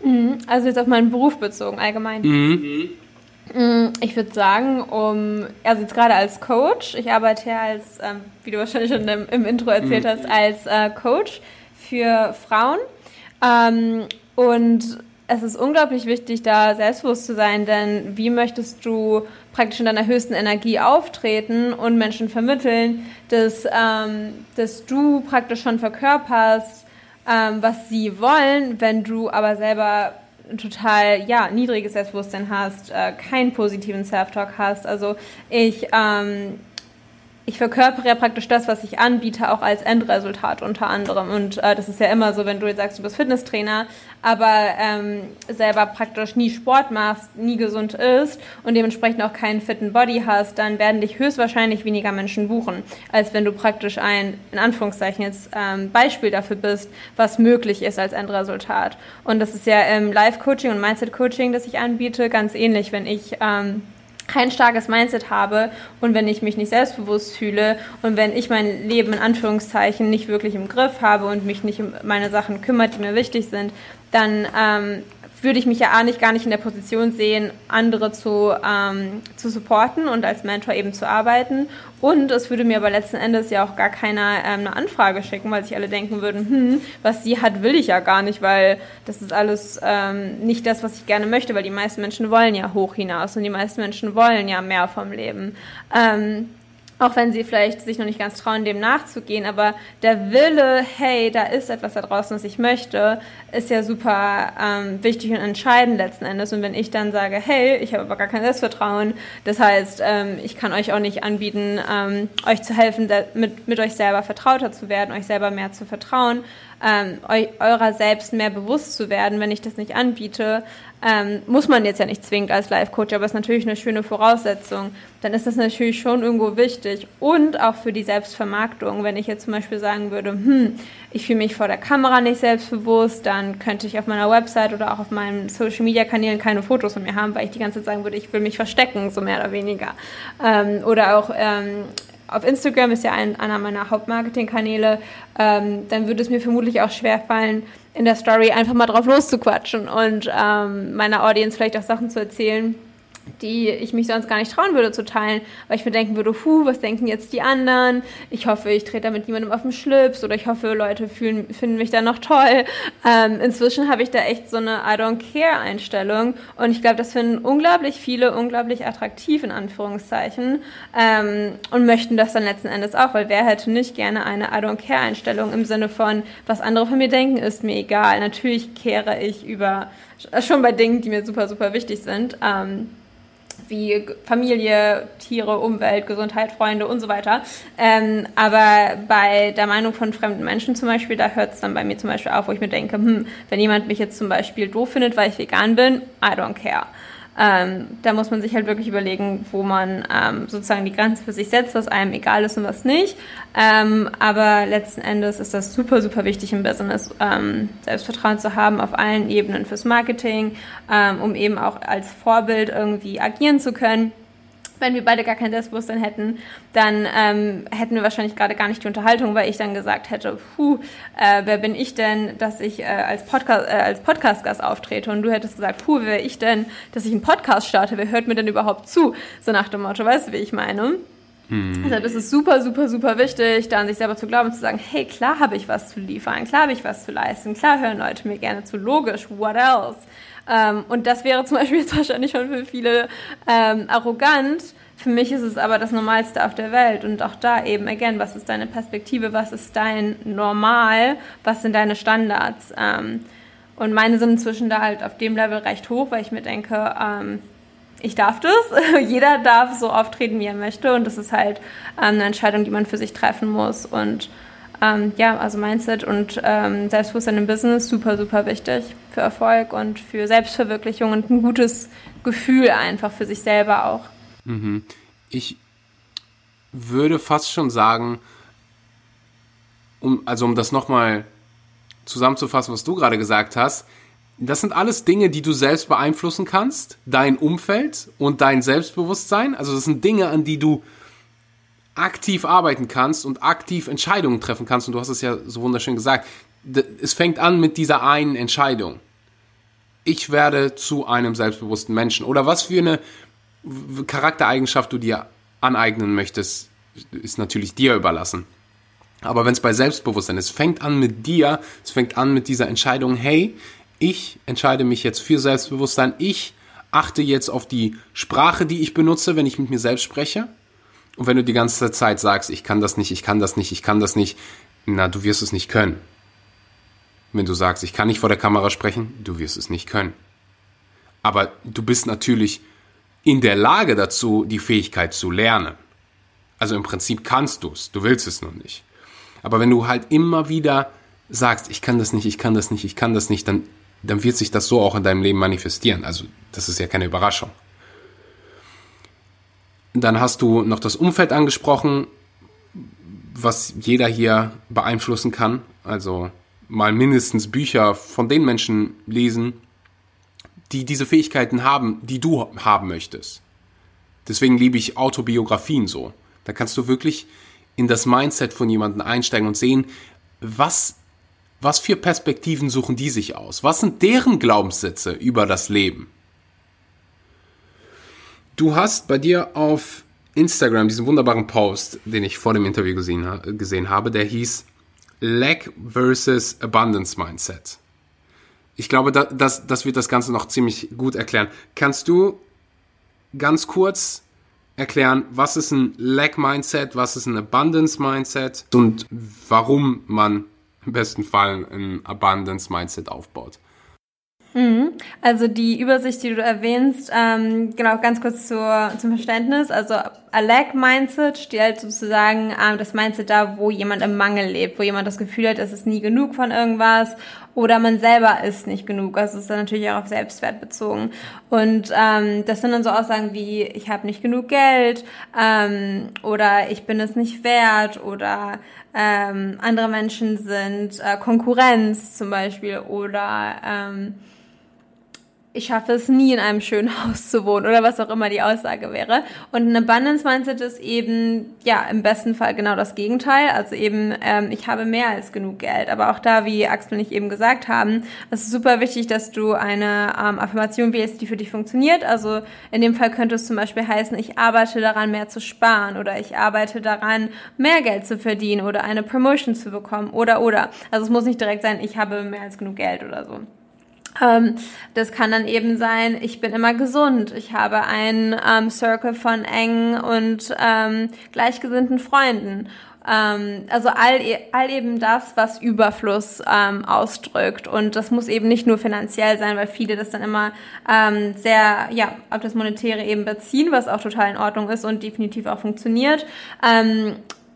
Mhm, also jetzt auf meinen Beruf bezogen, allgemein. Mhm. mhm. Ich würde sagen, um, also jetzt gerade als Coach, ich arbeite ja als, ähm, wie du wahrscheinlich schon im, im Intro erzählt mhm. hast, als äh, Coach für Frauen. Ähm, und es ist unglaublich wichtig, da selbstbewusst zu sein, denn wie möchtest du praktisch in deiner höchsten Energie auftreten und Menschen vermitteln, dass, ähm, dass du praktisch schon verkörperst, ähm, was sie wollen, wenn du aber selber ein total ja, niedriges Selbstbewusstsein hast, äh, keinen positiven Self-Talk hast. Also ich ähm, ich verkörpere ja praktisch das, was ich anbiete, auch als Endresultat unter anderem. Und äh, das ist ja immer so, wenn du jetzt sagst, du bist Fitnesstrainer, aber ähm, selber praktisch nie Sport machst, nie gesund isst und dementsprechend auch keinen fitten Body hast, dann werden dich höchstwahrscheinlich weniger Menschen buchen, als wenn du praktisch ein, in Anführungszeichen jetzt ähm, Beispiel dafür bist, was möglich ist als Endresultat. Und das ist ja im Live-Coaching und Mindset-Coaching, das ich anbiete, ganz ähnlich, wenn ich ähm, kein starkes Mindset habe und wenn ich mich nicht selbstbewusst fühle und wenn ich mein Leben in Anführungszeichen nicht wirklich im Griff habe und mich nicht um meine Sachen kümmert, die mir wichtig sind, dann ähm, würde ich mich ja auch nicht gar nicht in der Position sehen, andere zu, ähm, zu supporten und als Mentor eben zu arbeiten. Und es würde mir aber letzten Endes ja auch gar keiner ähm, eine Anfrage schicken, weil sich alle denken würden, hm, was sie hat, will ich ja gar nicht, weil das ist alles ähm, nicht das, was ich gerne möchte, weil die meisten Menschen wollen ja hoch hinaus und die meisten Menschen wollen ja mehr vom Leben. Ähm, auch wenn sie vielleicht sich noch nicht ganz trauen, dem nachzugehen, aber der Wille, hey, da ist etwas da draußen, was ich möchte, ist ja super ähm, wichtig und entscheidend letzten Endes. Und wenn ich dann sage, hey, ich habe aber gar kein Selbstvertrauen, das heißt, ähm, ich kann euch auch nicht anbieten, ähm, euch zu helfen, mit, mit euch selber vertrauter zu werden, euch selber mehr zu vertrauen, ähm, eu eurer selbst mehr bewusst zu werden, wenn ich das nicht anbiete, ähm, muss man jetzt ja nicht zwingend als Life-Coach, aber ist natürlich eine schöne Voraussetzung. Dann ist das natürlich schon irgendwo wichtig. Und auch für die Selbstvermarktung. Wenn ich jetzt zum Beispiel sagen würde, hm, ich fühle mich vor der Kamera nicht selbstbewusst, dann könnte ich auf meiner Website oder auch auf meinen Social-Media-Kanälen keine Fotos von mir haben, weil ich die ganze Zeit sagen würde, ich will mich verstecken, so mehr oder weniger. Ähm, oder auch ähm, auf Instagram ist ja ein, einer meiner Hauptmarketing-Kanäle, ähm, dann würde es mir vermutlich auch schwerfallen, in der Story einfach mal drauf loszuquatschen und ähm, meiner Audience vielleicht auch Sachen zu erzählen, die ich mich sonst gar nicht trauen würde zu teilen, weil ich mir denken würde, hu, was denken jetzt die anderen? Ich hoffe, ich trete da mit niemandem auf den Schlips oder ich hoffe, Leute fühlen, finden mich da noch toll. Ähm, inzwischen habe ich da echt so eine I don't care Einstellung und ich glaube, das finden unglaublich viele unglaublich attraktiv in Anführungszeichen ähm, und möchten das dann letzten Endes auch, weil wer hätte nicht gerne eine I don't care Einstellung im Sinne von, was andere von mir denken, ist mir egal. Natürlich kehre ich über schon bei Dingen, die mir super, super wichtig sind. Ähm, wie Familie, Tiere, Umwelt, Gesundheit, Freunde und so weiter. Ähm, aber bei der Meinung von fremden Menschen zum Beispiel, da hört es dann bei mir zum Beispiel auf, wo ich mir denke, hm, wenn jemand mich jetzt zum Beispiel doof findet, weil ich vegan bin, I don't care. Ähm, da muss man sich halt wirklich überlegen, wo man ähm, sozusagen die Grenze für sich setzt, was einem egal ist und was nicht. Ähm, aber letzten Endes ist das super, super wichtig im Business, ähm, Selbstvertrauen zu haben auf allen Ebenen fürs Marketing, ähm, um eben auch als Vorbild irgendwie agieren zu können wenn wir beide gar kein Selbstbewusstsein hätten, dann ähm, hätten wir wahrscheinlich gerade gar nicht die Unterhaltung, weil ich dann gesagt hätte, puh, äh, wer bin ich denn, dass ich äh, als, Podcast, äh, als Podcast-Gast auftrete? Und du hättest gesagt, puh, wer ich denn, dass ich einen Podcast starte? Wer hört mir denn überhaupt zu? So nach dem Motto, weißt du, wie ich meine? Hm. Deshalb ist es super, super, super wichtig, da an sich selber zu glauben und zu sagen, hey, klar habe ich was zu liefern, klar habe ich was zu leisten, klar hören Leute mir gerne zu, logisch, what else? Ähm, und das wäre zum Beispiel jetzt wahrscheinlich schon für viele ähm, arrogant. Für mich ist es aber das Normalste auf der Welt. Und auch da eben, again, was ist deine Perspektive, was ist dein Normal, was sind deine Standards? Ähm, und meine sind inzwischen da halt auf dem Level recht hoch, weil ich mir denke, ähm, ich darf das. Jeder darf so auftreten, wie er möchte. Und das ist halt ähm, eine Entscheidung, die man für sich treffen muss. Und ähm, ja, also Mindset und ähm, Selbstbewusstsein im Business super, super wichtig für Erfolg und für Selbstverwirklichung und ein gutes Gefühl einfach für sich selber auch. Mhm. Ich würde fast schon sagen, um, also um das nochmal zusammenzufassen, was du gerade gesagt hast, das sind alles Dinge, die du selbst beeinflussen kannst, dein Umfeld und dein Selbstbewusstsein. Also das sind Dinge, an die du aktiv arbeiten kannst und aktiv Entscheidungen treffen kannst. Und du hast es ja so wunderschön gesagt. Es fängt an mit dieser einen Entscheidung. Ich werde zu einem selbstbewussten Menschen. Oder was für eine Charaktereigenschaft du dir aneignen möchtest, ist natürlich dir überlassen. Aber wenn es bei Selbstbewusstsein ist, fängt an mit dir, es fängt an mit dieser Entscheidung, hey, ich entscheide mich jetzt für Selbstbewusstsein, ich achte jetzt auf die Sprache, die ich benutze, wenn ich mit mir selbst spreche. Und wenn du die ganze Zeit sagst, ich kann das nicht, ich kann das nicht, ich kann das nicht, na, du wirst es nicht können. Wenn du sagst, ich kann nicht vor der Kamera sprechen, du wirst es nicht können. Aber du bist natürlich in der Lage dazu, die Fähigkeit zu lernen. Also im Prinzip kannst du es, du willst es nur nicht. Aber wenn du halt immer wieder sagst, ich kann das nicht, ich kann das nicht, ich kann das nicht, dann, dann wird sich das so auch in deinem Leben manifestieren. Also das ist ja keine Überraschung. Dann hast du noch das Umfeld angesprochen, was jeder hier beeinflussen kann. Also mal mindestens Bücher von den Menschen lesen, die diese Fähigkeiten haben, die du haben möchtest. Deswegen liebe ich Autobiografien so. Da kannst du wirklich in das Mindset von jemandem einsteigen und sehen, was, was für Perspektiven suchen die sich aus? Was sind deren Glaubenssätze über das Leben? Du hast bei dir auf Instagram diesen wunderbaren Post, den ich vor dem Interview gesehen, gesehen habe, der hieß Lack versus Abundance Mindset. Ich glaube, da, das, das wird das Ganze noch ziemlich gut erklären. Kannst du ganz kurz erklären, was ist ein Lack Mindset, was ist ein Abundance Mindset und warum man im besten Fall ein Abundance Mindset aufbaut? Mhm. Also die Übersicht, die du erwähnst, ähm, genau, ganz kurz zur, zum Verständnis. Also a lack Mindset stellt sozusagen ähm, das Mindset da, wo jemand im Mangel lebt, wo jemand das Gefühl hat, es ist nie genug von irgendwas oder man selber ist nicht genug. Also es ist dann natürlich auch auf Selbstwert bezogen. Und ähm, das sind dann so Aussagen wie, ich habe nicht genug Geld ähm, oder ich bin es nicht wert oder ähm, andere Menschen sind äh, Konkurrenz zum Beispiel oder ähm, ich schaffe es nie in einem schönen Haus zu wohnen oder was auch immer die Aussage wäre. Und ein Abundance Mindset ist eben, ja, im besten Fall genau das Gegenteil. Also eben, ähm, ich habe mehr als genug Geld. Aber auch da, wie Axel und ich eben gesagt haben, es ist super wichtig, dass du eine ähm, Affirmation wählst, die für dich funktioniert. Also in dem Fall könnte es zum Beispiel heißen, ich arbeite daran, mehr zu sparen oder ich arbeite daran, mehr Geld zu verdienen oder eine Promotion zu bekommen oder oder. Also es muss nicht direkt sein, ich habe mehr als genug Geld oder so. Ähm, das kann dann eben sein, ich bin immer gesund, ich habe einen ähm, Circle von engen und ähm, gleichgesinnten Freunden. Ähm, also all, all eben das, was Überfluss ähm, ausdrückt. Und das muss eben nicht nur finanziell sein, weil viele das dann immer ähm, sehr ja, auf das Monetäre eben beziehen, was auch total in Ordnung ist und definitiv auch funktioniert.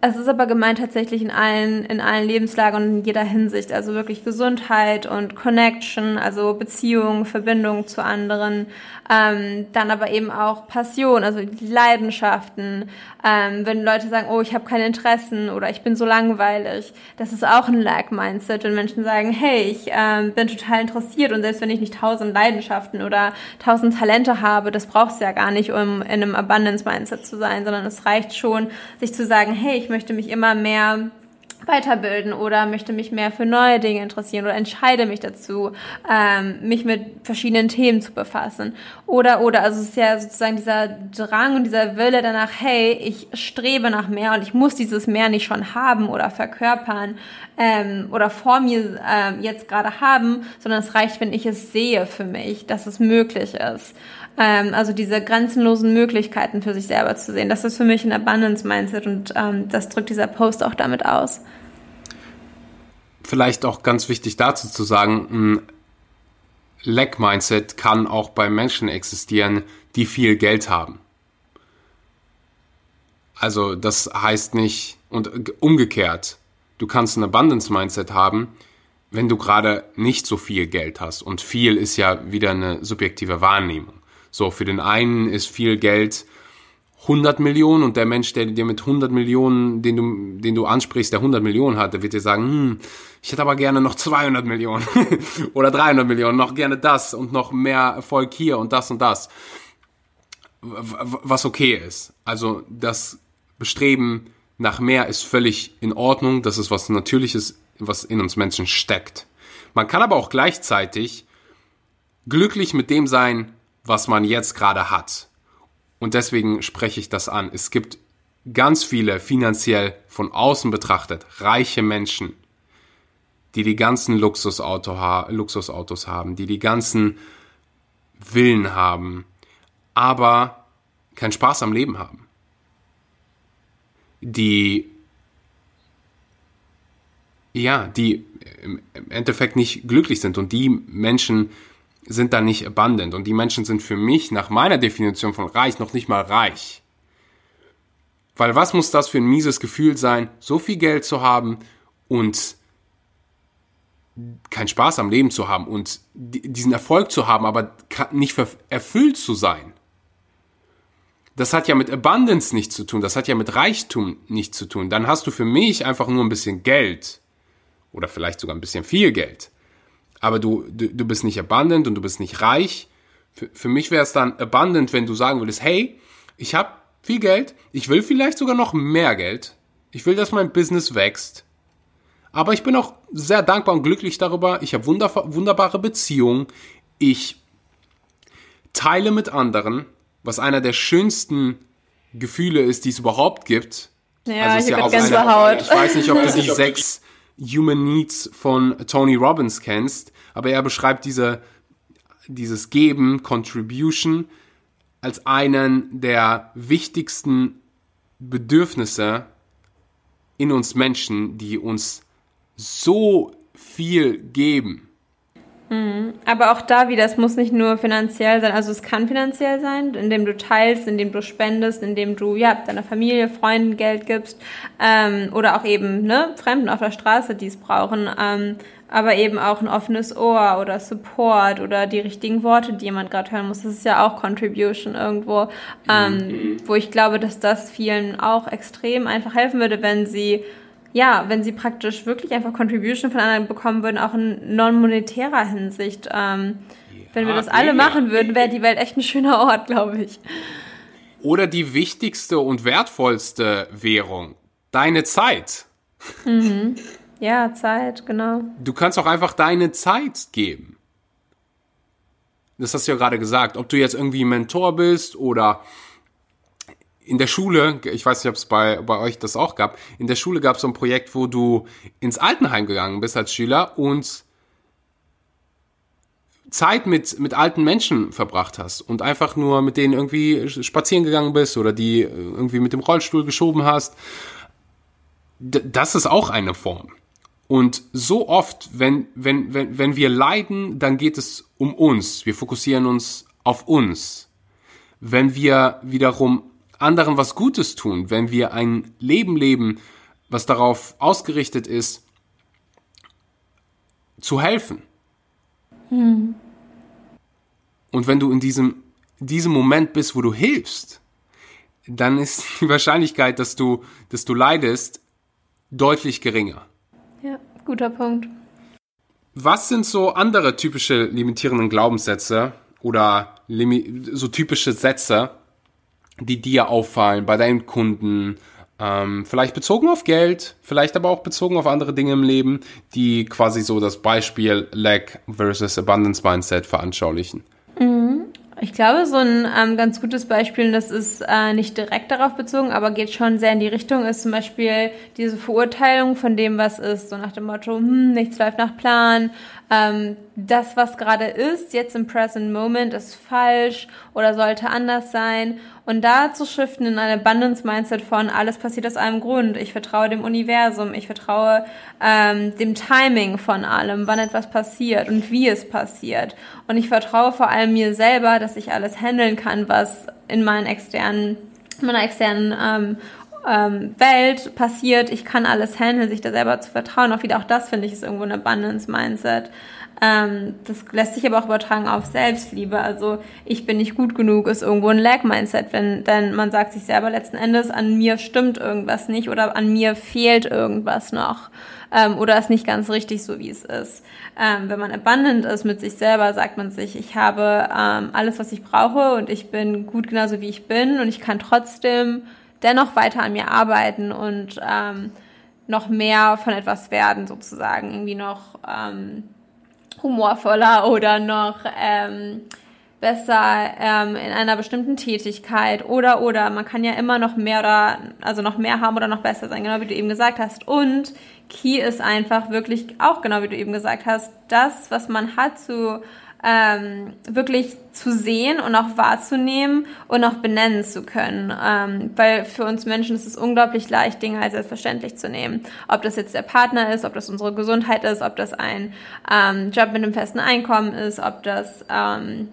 Es ist aber gemeint tatsächlich in allen, in allen Lebenslagen und in jeder Hinsicht. Also wirklich Gesundheit und Connection, also Beziehung, Verbindung zu anderen. Ähm, dann aber eben auch Passion, also Leidenschaften. Ähm, wenn Leute sagen, oh, ich habe keine Interessen oder ich bin so langweilig, das ist auch ein Lack-Mindset. Wenn Menschen sagen, hey, ich ähm, bin total interessiert und selbst wenn ich nicht tausend Leidenschaften oder tausend Talente habe, das brauchst du ja gar nicht, um in einem Abundance-Mindset zu sein, sondern es reicht schon, sich zu sagen, hey, ich möchte mich immer mehr weiterbilden oder möchte mich mehr für neue Dinge interessieren oder entscheide mich dazu, ähm, mich mit verschiedenen Themen zu befassen. Oder, oder, also es ist ja sozusagen dieser Drang und dieser Wille danach, hey, ich strebe nach mehr und ich muss dieses mehr nicht schon haben oder verkörpern ähm, oder vor mir ähm, jetzt gerade haben, sondern es reicht, wenn ich es sehe für mich, dass es möglich ist. Ähm, also diese grenzenlosen Möglichkeiten für sich selber zu sehen. Das ist für mich ein Abundance-Mindset und ähm, das drückt dieser Post auch damit aus. Vielleicht auch ganz wichtig dazu zu sagen, ein Lack-Mindset kann auch bei Menschen existieren, die viel Geld haben. Also das heißt nicht, und umgekehrt, du kannst ein Abundance-Mindset haben, wenn du gerade nicht so viel Geld hast. Und viel ist ja wieder eine subjektive Wahrnehmung. So, für den einen ist viel Geld 100 Millionen und der Mensch, der dir mit 100 Millionen, den du, den du ansprichst, der 100 Millionen hat, der wird dir sagen, hm, ich hätte aber gerne noch 200 Millionen oder 300 Millionen, noch gerne das und noch mehr Erfolg hier und das und das. Was okay ist. Also das Bestreben nach mehr ist völlig in Ordnung. Das ist was Natürliches, was in uns Menschen steckt. Man kann aber auch gleichzeitig glücklich mit dem sein, was man jetzt gerade hat. Und deswegen spreche ich das an. Es gibt ganz viele finanziell von außen betrachtet reiche Menschen, die die ganzen Luxusauto ha Luxusautos haben, die die ganzen Villen haben, aber keinen Spaß am Leben haben. Die ja, die im Endeffekt nicht glücklich sind und die Menschen sind dann nicht abundant. Und die Menschen sind für mich nach meiner Definition von reich noch nicht mal reich. Weil was muss das für ein mieses Gefühl sein, so viel Geld zu haben und keinen Spaß am Leben zu haben und diesen Erfolg zu haben, aber nicht erfüllt zu sein. Das hat ja mit Abundance nichts zu tun, das hat ja mit Reichtum nichts zu tun. Dann hast du für mich einfach nur ein bisschen Geld oder vielleicht sogar ein bisschen viel Geld aber du, du, du bist nicht abundant und du bist nicht reich. Für, für mich wäre es dann abundant, wenn du sagen würdest, hey, ich habe viel Geld, ich will vielleicht sogar noch mehr Geld, ich will, dass mein Business wächst, aber ich bin auch sehr dankbar und glücklich darüber, ich habe wunderbare Beziehungen, ich teile mit anderen, was einer der schönsten Gefühle ist, die es überhaupt gibt. Ja, also ich, ja ganz eine, ich weiß nicht, ob du die sechs Human Needs von Tony Robbins kennst, aber er beschreibt diese, dieses Geben, Contribution, als einen der wichtigsten Bedürfnisse in uns Menschen, die uns so viel geben. Mhm. aber auch da wieder, es muss nicht nur finanziell sein, also es kann finanziell sein, indem du teilst, indem du spendest, indem du ja deiner Familie, Freunden Geld gibst ähm, oder auch eben ne, Fremden auf der Straße, die es brauchen. Ähm, aber eben auch ein offenes Ohr oder Support oder die richtigen Worte, die jemand gerade hören muss. Das ist ja auch Contribution irgendwo, ähm, mhm. wo ich glaube, dass das vielen auch extrem einfach helfen würde, wenn sie ja, wenn sie praktisch wirklich einfach Contribution von anderen bekommen würden, auch in non-monetärer Hinsicht. Ähm, ja, wenn wir das alle ja, machen würden, wäre die Welt echt ein schöner Ort, glaube ich. Oder die wichtigste und wertvollste Währung, deine Zeit. Mhm. Ja, Zeit, genau. Du kannst auch einfach deine Zeit geben. Das hast du ja gerade gesagt. Ob du jetzt irgendwie Mentor bist oder in der Schule, ich weiß nicht, ob es bei, bei euch das auch gab, in der Schule gab es so ein Projekt, wo du ins Altenheim gegangen bist als Schüler und Zeit mit, mit alten Menschen verbracht hast und einfach nur mit denen irgendwie spazieren gegangen bist oder die irgendwie mit dem Rollstuhl geschoben hast. Das ist auch eine Form. Und so oft, wenn, wenn, wenn, wenn wir leiden, dann geht es um uns. Wir fokussieren uns auf uns. Wenn wir wiederum anderen was Gutes tun, wenn wir ein Leben leben, was darauf ausgerichtet ist, zu helfen. Hm. Und wenn du in diesem, diesem Moment bist, wo du hilfst, dann ist die Wahrscheinlichkeit, dass du, dass du leidest, deutlich geringer. Ja, guter Punkt. Was sind so andere typische limitierenden Glaubenssätze oder so typische Sätze, die dir auffallen bei deinen Kunden? Ähm, vielleicht bezogen auf Geld, vielleicht aber auch bezogen auf andere Dinge im Leben, die quasi so das Beispiel Lack versus Abundance Mindset veranschaulichen. Mhm. Ich glaube, so ein ähm, ganz gutes Beispiel, das ist äh, nicht direkt darauf bezogen, aber geht schon sehr in die Richtung, ist zum Beispiel diese Verurteilung von dem, was ist. So nach dem Motto, hm, nichts läuft nach Plan, ähm, das, was gerade ist, jetzt im Present Moment, ist falsch oder sollte anders sein. Und da zu shiften in ein Abundance-Mindset von alles passiert aus einem Grund. Ich vertraue dem Universum, ich vertraue ähm, dem Timing von allem, wann etwas passiert und wie es passiert. Und ich vertraue vor allem mir selber, dass ich alles handeln kann, was in meinen externen, meiner externen ähm, ähm, Welt passiert. Ich kann alles handeln, sich da selber zu vertrauen. Auch wieder auch das finde ich ist irgendwo ein Abundance-Mindset. Ähm, das lässt sich aber auch übertragen auf Selbstliebe. Also ich bin nicht gut genug ist irgendwo ein Lag-Mindset, wenn denn man sagt sich selber letzten Endes, an mir stimmt irgendwas nicht oder an mir fehlt irgendwas noch ähm, oder ist nicht ganz richtig so, wie es ist. Ähm, wenn man abundant ist mit sich selber, sagt man sich, ich habe ähm, alles, was ich brauche und ich bin gut genauso, wie ich bin und ich kann trotzdem dennoch weiter an mir arbeiten und ähm, noch mehr von etwas werden, sozusagen. Irgendwie noch ähm, humorvoller oder noch ähm, besser ähm, in einer bestimmten Tätigkeit oder oder man kann ja immer noch mehr oder also noch mehr haben oder noch besser sein, genau wie du eben gesagt hast. Und Key ist einfach wirklich auch genau wie du eben gesagt hast, das, was man hat zu ähm, wirklich zu sehen und auch wahrzunehmen und auch benennen zu können. Ähm, weil für uns Menschen ist es unglaublich leicht, Dinge als selbstverständlich zu nehmen. Ob das jetzt der Partner ist, ob das unsere Gesundheit ist, ob das ein ähm, Job mit einem festen Einkommen ist, ob das ähm,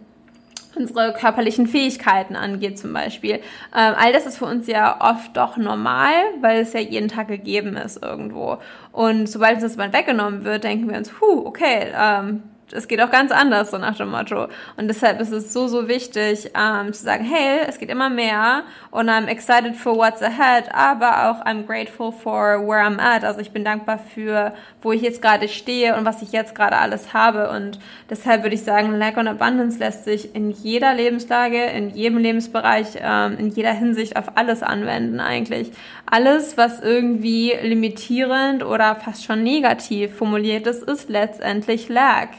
unsere körperlichen Fähigkeiten angeht zum Beispiel. Ähm, all das ist für uns ja oft doch normal, weil es ja jeden Tag gegeben ist irgendwo. Und sobald uns das mal weggenommen wird, denken wir uns, huh, okay, ähm, es geht auch ganz anders, so nach dem Motto. Und deshalb ist es so, so wichtig, ähm, zu sagen, hey, es geht immer mehr und I'm excited for what's ahead, aber auch I'm grateful for where I'm at. Also ich bin dankbar für, wo ich jetzt gerade stehe und was ich jetzt gerade alles habe. Und deshalb würde ich sagen, Lack und Abundance lässt sich in jeder Lebenslage, in jedem Lebensbereich, ähm, in jeder Hinsicht auf alles anwenden eigentlich. Alles, was irgendwie limitierend oder fast schon negativ formuliert ist, ist letztendlich Lack.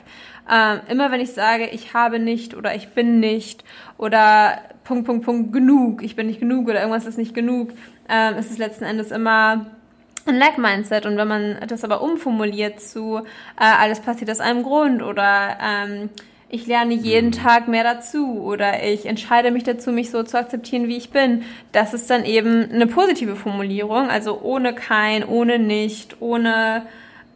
Ähm, immer wenn ich sage, ich habe nicht oder ich bin nicht oder Punkt, Punkt, Punkt, genug, ich bin nicht genug oder irgendwas ist nicht genug, ähm, ist es letzten Endes immer ein Lack-Mindset. Und wenn man das aber umformuliert zu, äh, alles passiert aus einem Grund oder ähm, ich lerne jeden mhm. Tag mehr dazu oder ich entscheide mich dazu, mich so zu akzeptieren, wie ich bin. Das ist dann eben eine positive Formulierung, also ohne kein, ohne nicht, ohne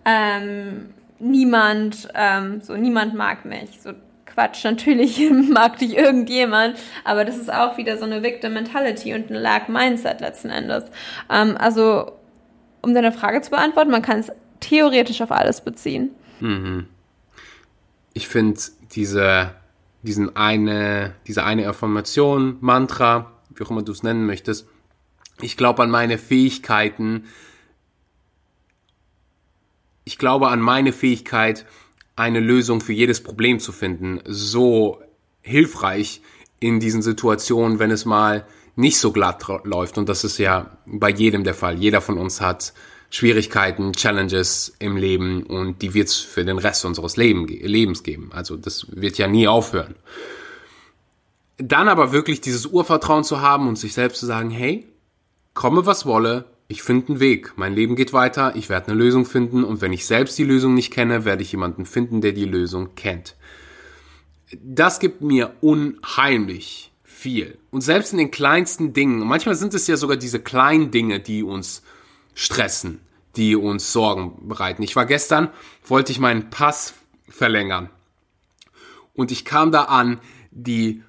ähm, niemand, ähm, so niemand mag mich. So Quatsch, natürlich mag dich irgendjemand, aber das ist auch wieder so eine Victim Mentality und ein Lag Mindset letzten Endes. Ähm, also, um deine Frage zu beantworten, man kann es theoretisch auf alles beziehen. Mhm. Ich finde diese, diesen eine, diese eine Affirmation, Mantra, wie auch immer du es nennen möchtest, ich glaube an meine Fähigkeiten, ich glaube an meine Fähigkeit, eine Lösung für jedes Problem zu finden, so hilfreich in diesen Situationen, wenn es mal nicht so glatt läuft. Und das ist ja bei jedem der Fall. Jeder von uns hat Schwierigkeiten, Challenges im Leben und die wird es für den Rest unseres Lebens geben. Also das wird ja nie aufhören. Dann aber wirklich dieses Urvertrauen zu haben und sich selbst zu sagen, hey, komme was wolle, ich finde einen Weg. Mein Leben geht weiter, ich werde eine Lösung finden und wenn ich selbst die Lösung nicht kenne, werde ich jemanden finden, der die Lösung kennt. Das gibt mir unheimlich viel. Und selbst in den kleinsten Dingen, manchmal sind es ja sogar diese kleinen Dinge, die uns stressen, die uns Sorgen bereiten. Ich war gestern, wollte ich meinen Pass verlängern. Und ich kam da an, die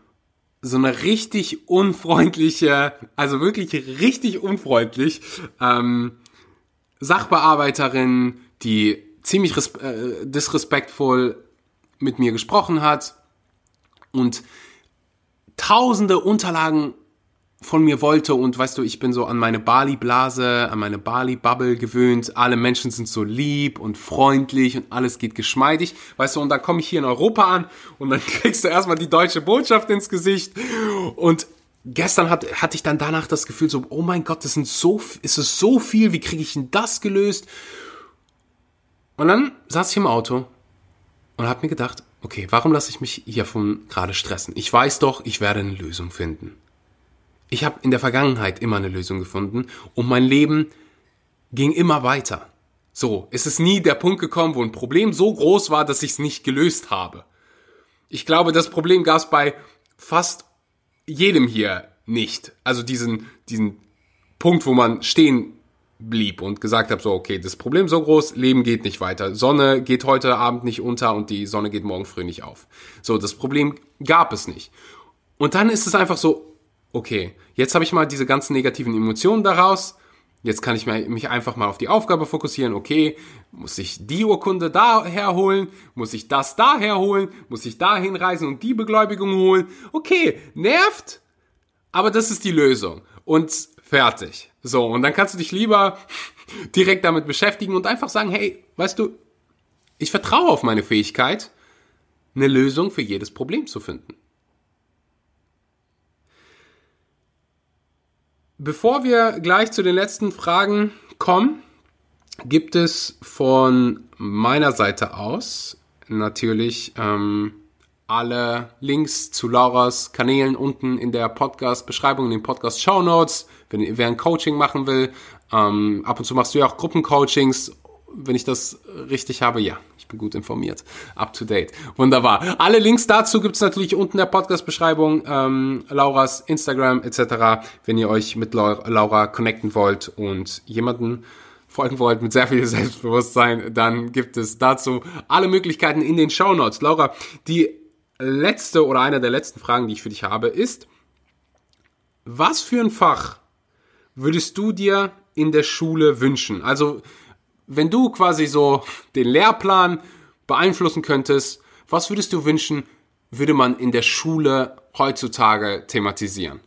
so eine richtig unfreundliche, also wirklich richtig unfreundlich, ähm, Sachbearbeiterin, die ziemlich äh, disrespektvoll mit mir gesprochen hat und tausende Unterlagen von mir wollte und weißt du, ich bin so an meine Bali-Blase, an meine Bali-Bubble gewöhnt. Alle Menschen sind so lieb und freundlich und alles geht geschmeidig. Weißt du, und dann komme ich hier in Europa an und dann kriegst du erstmal die deutsche Botschaft ins Gesicht und gestern hat, hatte ich dann danach das Gefühl so, oh mein Gott, das sind so, ist es so viel, wie kriege ich denn das gelöst? Und dann saß ich im Auto und habe mir gedacht, okay, warum lasse ich mich hiervon gerade stressen? Ich weiß doch, ich werde eine Lösung finden. Ich habe in der Vergangenheit immer eine Lösung gefunden und mein Leben ging immer weiter. So, es ist nie der Punkt gekommen, wo ein Problem so groß war, dass ich es nicht gelöst habe. Ich glaube, das Problem gab es bei fast jedem hier nicht. Also diesen, diesen Punkt, wo man stehen blieb und gesagt habe, so, okay, das Problem so groß, Leben geht nicht weiter. Sonne geht heute Abend nicht unter und die Sonne geht morgen früh nicht auf. So, das Problem gab es nicht. Und dann ist es einfach so, okay, jetzt habe ich mal diese ganzen negativen Emotionen daraus. Jetzt kann ich mich einfach mal auf die Aufgabe fokussieren. Okay, muss ich die Urkunde da herholen? Muss ich das da herholen? Muss ich da hinreisen und die Beglaubigung holen? Okay, nervt, aber das ist die Lösung. Und fertig. So, und dann kannst du dich lieber direkt damit beschäftigen und einfach sagen, hey, weißt du, ich vertraue auf meine Fähigkeit, eine Lösung für jedes Problem zu finden. Bevor wir gleich zu den letzten Fragen kommen, gibt es von meiner Seite aus natürlich ähm, alle Links zu Lauras Kanälen unten in der Podcast-Beschreibung, in den Podcast-Show Notes. Wenn wer ein Coaching machen will, ähm, ab und zu machst du ja auch Gruppencoachings. Wenn ich das richtig habe, ja, bin gut informiert. Up to date. Wunderbar. Alle Links dazu gibt's natürlich unten in der Podcast-Beschreibung. Ähm, Lauras Instagram etc. Wenn ihr euch mit Laura connecten wollt und jemanden folgen wollt mit sehr viel Selbstbewusstsein, dann gibt es dazu alle Möglichkeiten in den Show Notes. Laura, die letzte oder eine der letzten Fragen, die ich für dich habe, ist, was für ein Fach würdest du dir in der Schule wünschen? Also wenn du quasi so den Lehrplan beeinflussen könntest, was würdest du wünschen, würde man in der Schule heutzutage thematisieren?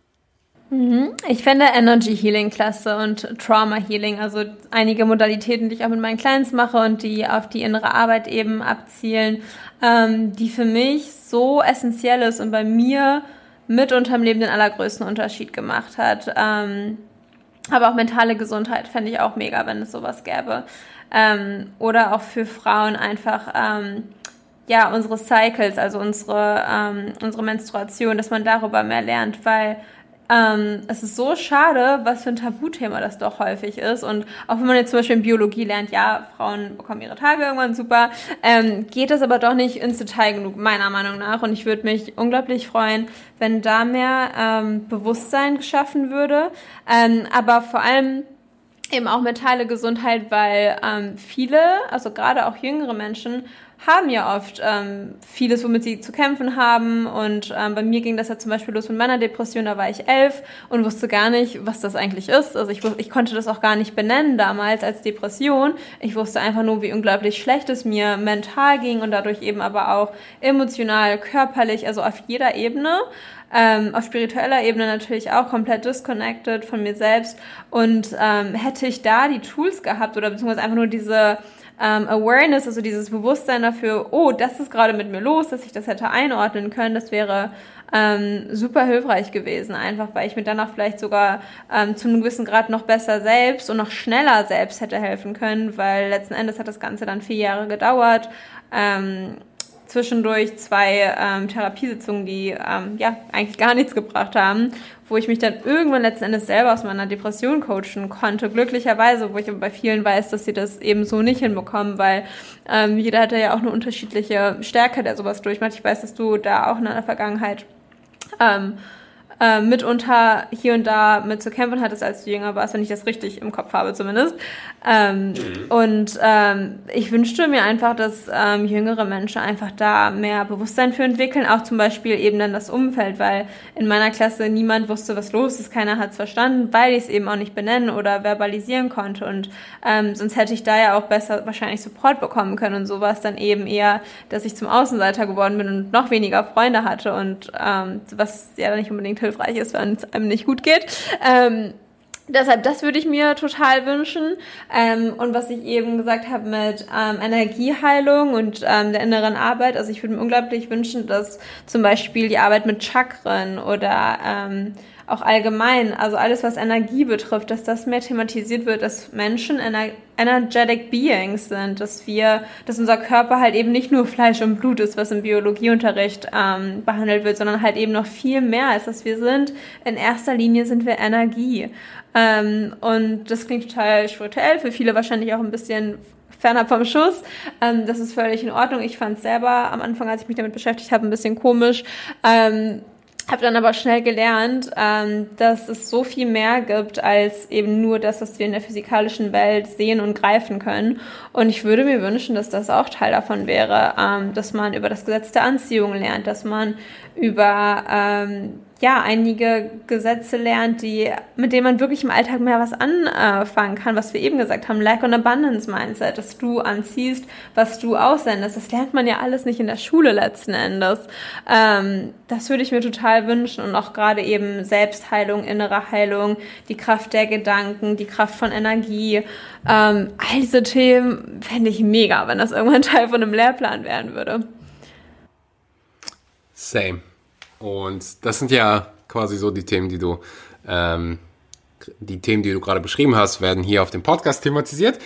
Mhm. Ich finde Energy Healing klasse und Trauma Healing, also einige Modalitäten, die ich auch mit meinen Clients mache und die auf die innere Arbeit eben abzielen, ähm, die für mich so essentiell ist und bei mir mit unterm Leben den allergrößten Unterschied gemacht hat. Ähm, aber auch mentale Gesundheit fände ich auch mega, wenn es sowas gäbe. Ähm, oder auch für Frauen einfach, ähm, ja, unsere Cycles, also unsere, ähm, unsere Menstruation, dass man darüber mehr lernt, weil ähm, es ist so schade, was für ein Tabuthema das doch häufig ist. Und auch wenn man jetzt zum Beispiel in Biologie lernt, ja, Frauen bekommen ihre Tage irgendwann super, ähm, geht das aber doch nicht ins Detail genug, meiner Meinung nach. Und ich würde mich unglaublich freuen, wenn da mehr ähm, Bewusstsein geschaffen würde. Ähm, aber vor allem eben auch mentale Gesundheit, weil ähm, viele, also gerade auch jüngere Menschen, haben ja oft ähm, vieles, womit sie zu kämpfen haben. Und ähm, bei mir ging das ja zum Beispiel los mit meiner Depression, da war ich elf und wusste gar nicht, was das eigentlich ist. Also ich, ich konnte das auch gar nicht benennen damals als Depression. Ich wusste einfach nur, wie unglaublich schlecht es mir mental ging und dadurch eben aber auch emotional, körperlich, also auf jeder Ebene. Ähm, auf spiritueller Ebene natürlich auch komplett disconnected von mir selbst. Und ähm, hätte ich da die Tools gehabt oder beziehungsweise einfach nur diese ähm, Awareness, also dieses Bewusstsein dafür, oh, das ist gerade mit mir los, dass ich das hätte einordnen können, das wäre ähm, super hilfreich gewesen, einfach weil ich mir dann auch vielleicht sogar ähm, zu einem gewissen Grad noch besser selbst und noch schneller selbst hätte helfen können, weil letzten Endes hat das Ganze dann vier Jahre gedauert. Ähm, zwischendurch zwei ähm, Therapiesitzungen, die ähm, ja eigentlich gar nichts gebracht haben, wo ich mich dann irgendwann letzten Endes selber aus meiner Depression coachen konnte. Glücklicherweise, wo ich aber bei vielen weiß, dass sie das eben so nicht hinbekommen, weil ähm, jeder hat ja auch eine unterschiedliche Stärke, der sowas durchmacht. Ich weiß, dass du da auch in der Vergangenheit ähm, äh, mitunter hier und da mit zu kämpfen hattest, als du jünger warst, wenn ich das richtig im Kopf habe zumindest. Ähm, mhm. Und ähm, ich wünschte mir einfach, dass ähm, jüngere Menschen einfach da mehr Bewusstsein für entwickeln, auch zum Beispiel eben dann das Umfeld, weil in meiner Klasse niemand wusste, was los ist, keiner hat es verstanden, weil ich es eben auch nicht benennen oder verbalisieren konnte. Und ähm, sonst hätte ich da ja auch besser wahrscheinlich Support bekommen können und sowas dann eben eher, dass ich zum Außenseiter geworden bin und noch weniger Freunde hatte und ähm, was ja nicht unbedingt hilft hilfreich ist, wenn es einem nicht gut geht. Ähm, Deshalb, das würde ich mir total wünschen. Ähm, und was ich eben gesagt habe mit ähm, Energieheilung und ähm, der inneren Arbeit, also ich würde mir unglaublich wünschen, dass zum Beispiel die Arbeit mit Chakren oder ähm, auch allgemein, also alles, was Energie betrifft, dass das mehr thematisiert wird, dass Menschen ener energetic beings sind, dass wir, dass unser Körper halt eben nicht nur Fleisch und Blut ist, was im Biologieunterricht ähm, behandelt wird, sondern halt eben noch viel mehr als dass wir sind. In erster Linie sind wir Energie. Ähm, und das klingt total spirituell, für viele wahrscheinlich auch ein bisschen fernab vom Schuss. Ähm, das ist völlig in Ordnung. Ich fand es selber am Anfang, als ich mich damit beschäftigt habe, ein bisschen komisch. Ähm, habe dann aber schnell gelernt, ähm, dass es so viel mehr gibt als eben nur das, was wir in der physikalischen Welt sehen und greifen können. Und ich würde mir wünschen, dass das auch Teil davon wäre, ähm, dass man über das Gesetz der Anziehung lernt, dass man über ähm, ja, einige Gesetze lernt, die, mit denen man wirklich im Alltag mehr was anfangen kann, was wir eben gesagt haben, Lack and Abundance Mindset, dass du anziehst, was du aussendest. Das lernt man ja alles nicht in der Schule letzten Endes. Ähm, das würde ich mir total wünschen und auch gerade eben Selbstheilung, innere Heilung, die Kraft der Gedanken, die Kraft von Energie. Ähm, all diese Themen fände ich mega, wenn das irgendwann Teil von einem Lehrplan werden würde. Same. Und das sind ja quasi so die Themen, die du, ähm, die Themen, die du gerade beschrieben hast, werden hier auf dem Podcast thematisiert.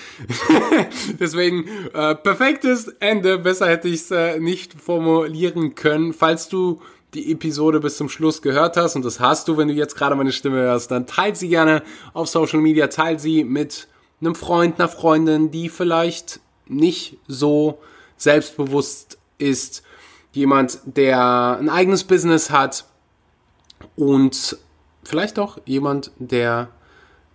Deswegen äh, perfektes Ende. Besser hätte ich es äh, nicht formulieren können. Falls du die Episode bis zum Schluss gehört hast, und das hast du, wenn du jetzt gerade meine Stimme hörst, dann teil sie gerne auf Social Media, teil sie mit einem Freund, einer Freundin, die vielleicht nicht so selbstbewusst ist jemand, der ein eigenes Business hat und vielleicht auch jemand, der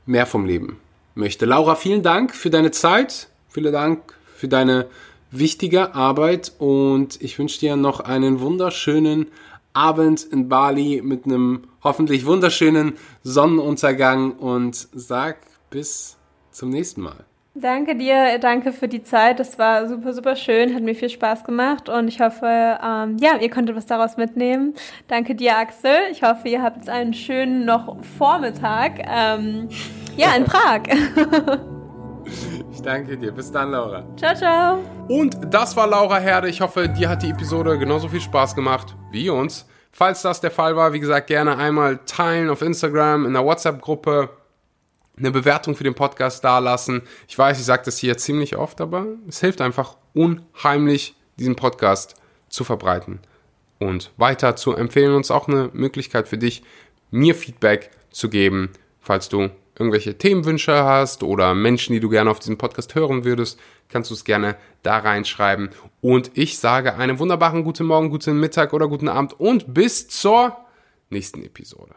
mehr vom Leben möchte. Laura, vielen Dank für deine Zeit, vielen Dank für deine wichtige Arbeit und ich wünsche dir noch einen wunderschönen Abend in Bali mit einem hoffentlich wunderschönen Sonnenuntergang und sag bis zum nächsten Mal. Danke dir, danke für die Zeit. Das war super, super schön, hat mir viel Spaß gemacht und ich hoffe, ähm, ja, ihr konntet was daraus mitnehmen. Danke dir, Axel. Ich hoffe, ihr habt einen schönen noch Vormittag. Ähm, ja, in Prag. Ich danke dir. Bis dann, Laura. Ciao, ciao. Und das war Laura Herde. Ich hoffe, dir hat die Episode genauso viel Spaß gemacht wie uns. Falls das der Fall war, wie gesagt, gerne einmal teilen auf Instagram, in der WhatsApp-Gruppe eine Bewertung für den Podcast dalassen. Ich weiß, ich sage das hier ziemlich oft, aber es hilft einfach unheimlich, diesen Podcast zu verbreiten und weiter zu empfehlen. Und es ist auch eine Möglichkeit für dich, mir Feedback zu geben, falls du irgendwelche Themenwünsche hast oder Menschen, die du gerne auf diesem Podcast hören würdest, kannst du es gerne da reinschreiben. Und ich sage einen wunderbaren guten Morgen, guten Mittag oder guten Abend und bis zur nächsten Episode.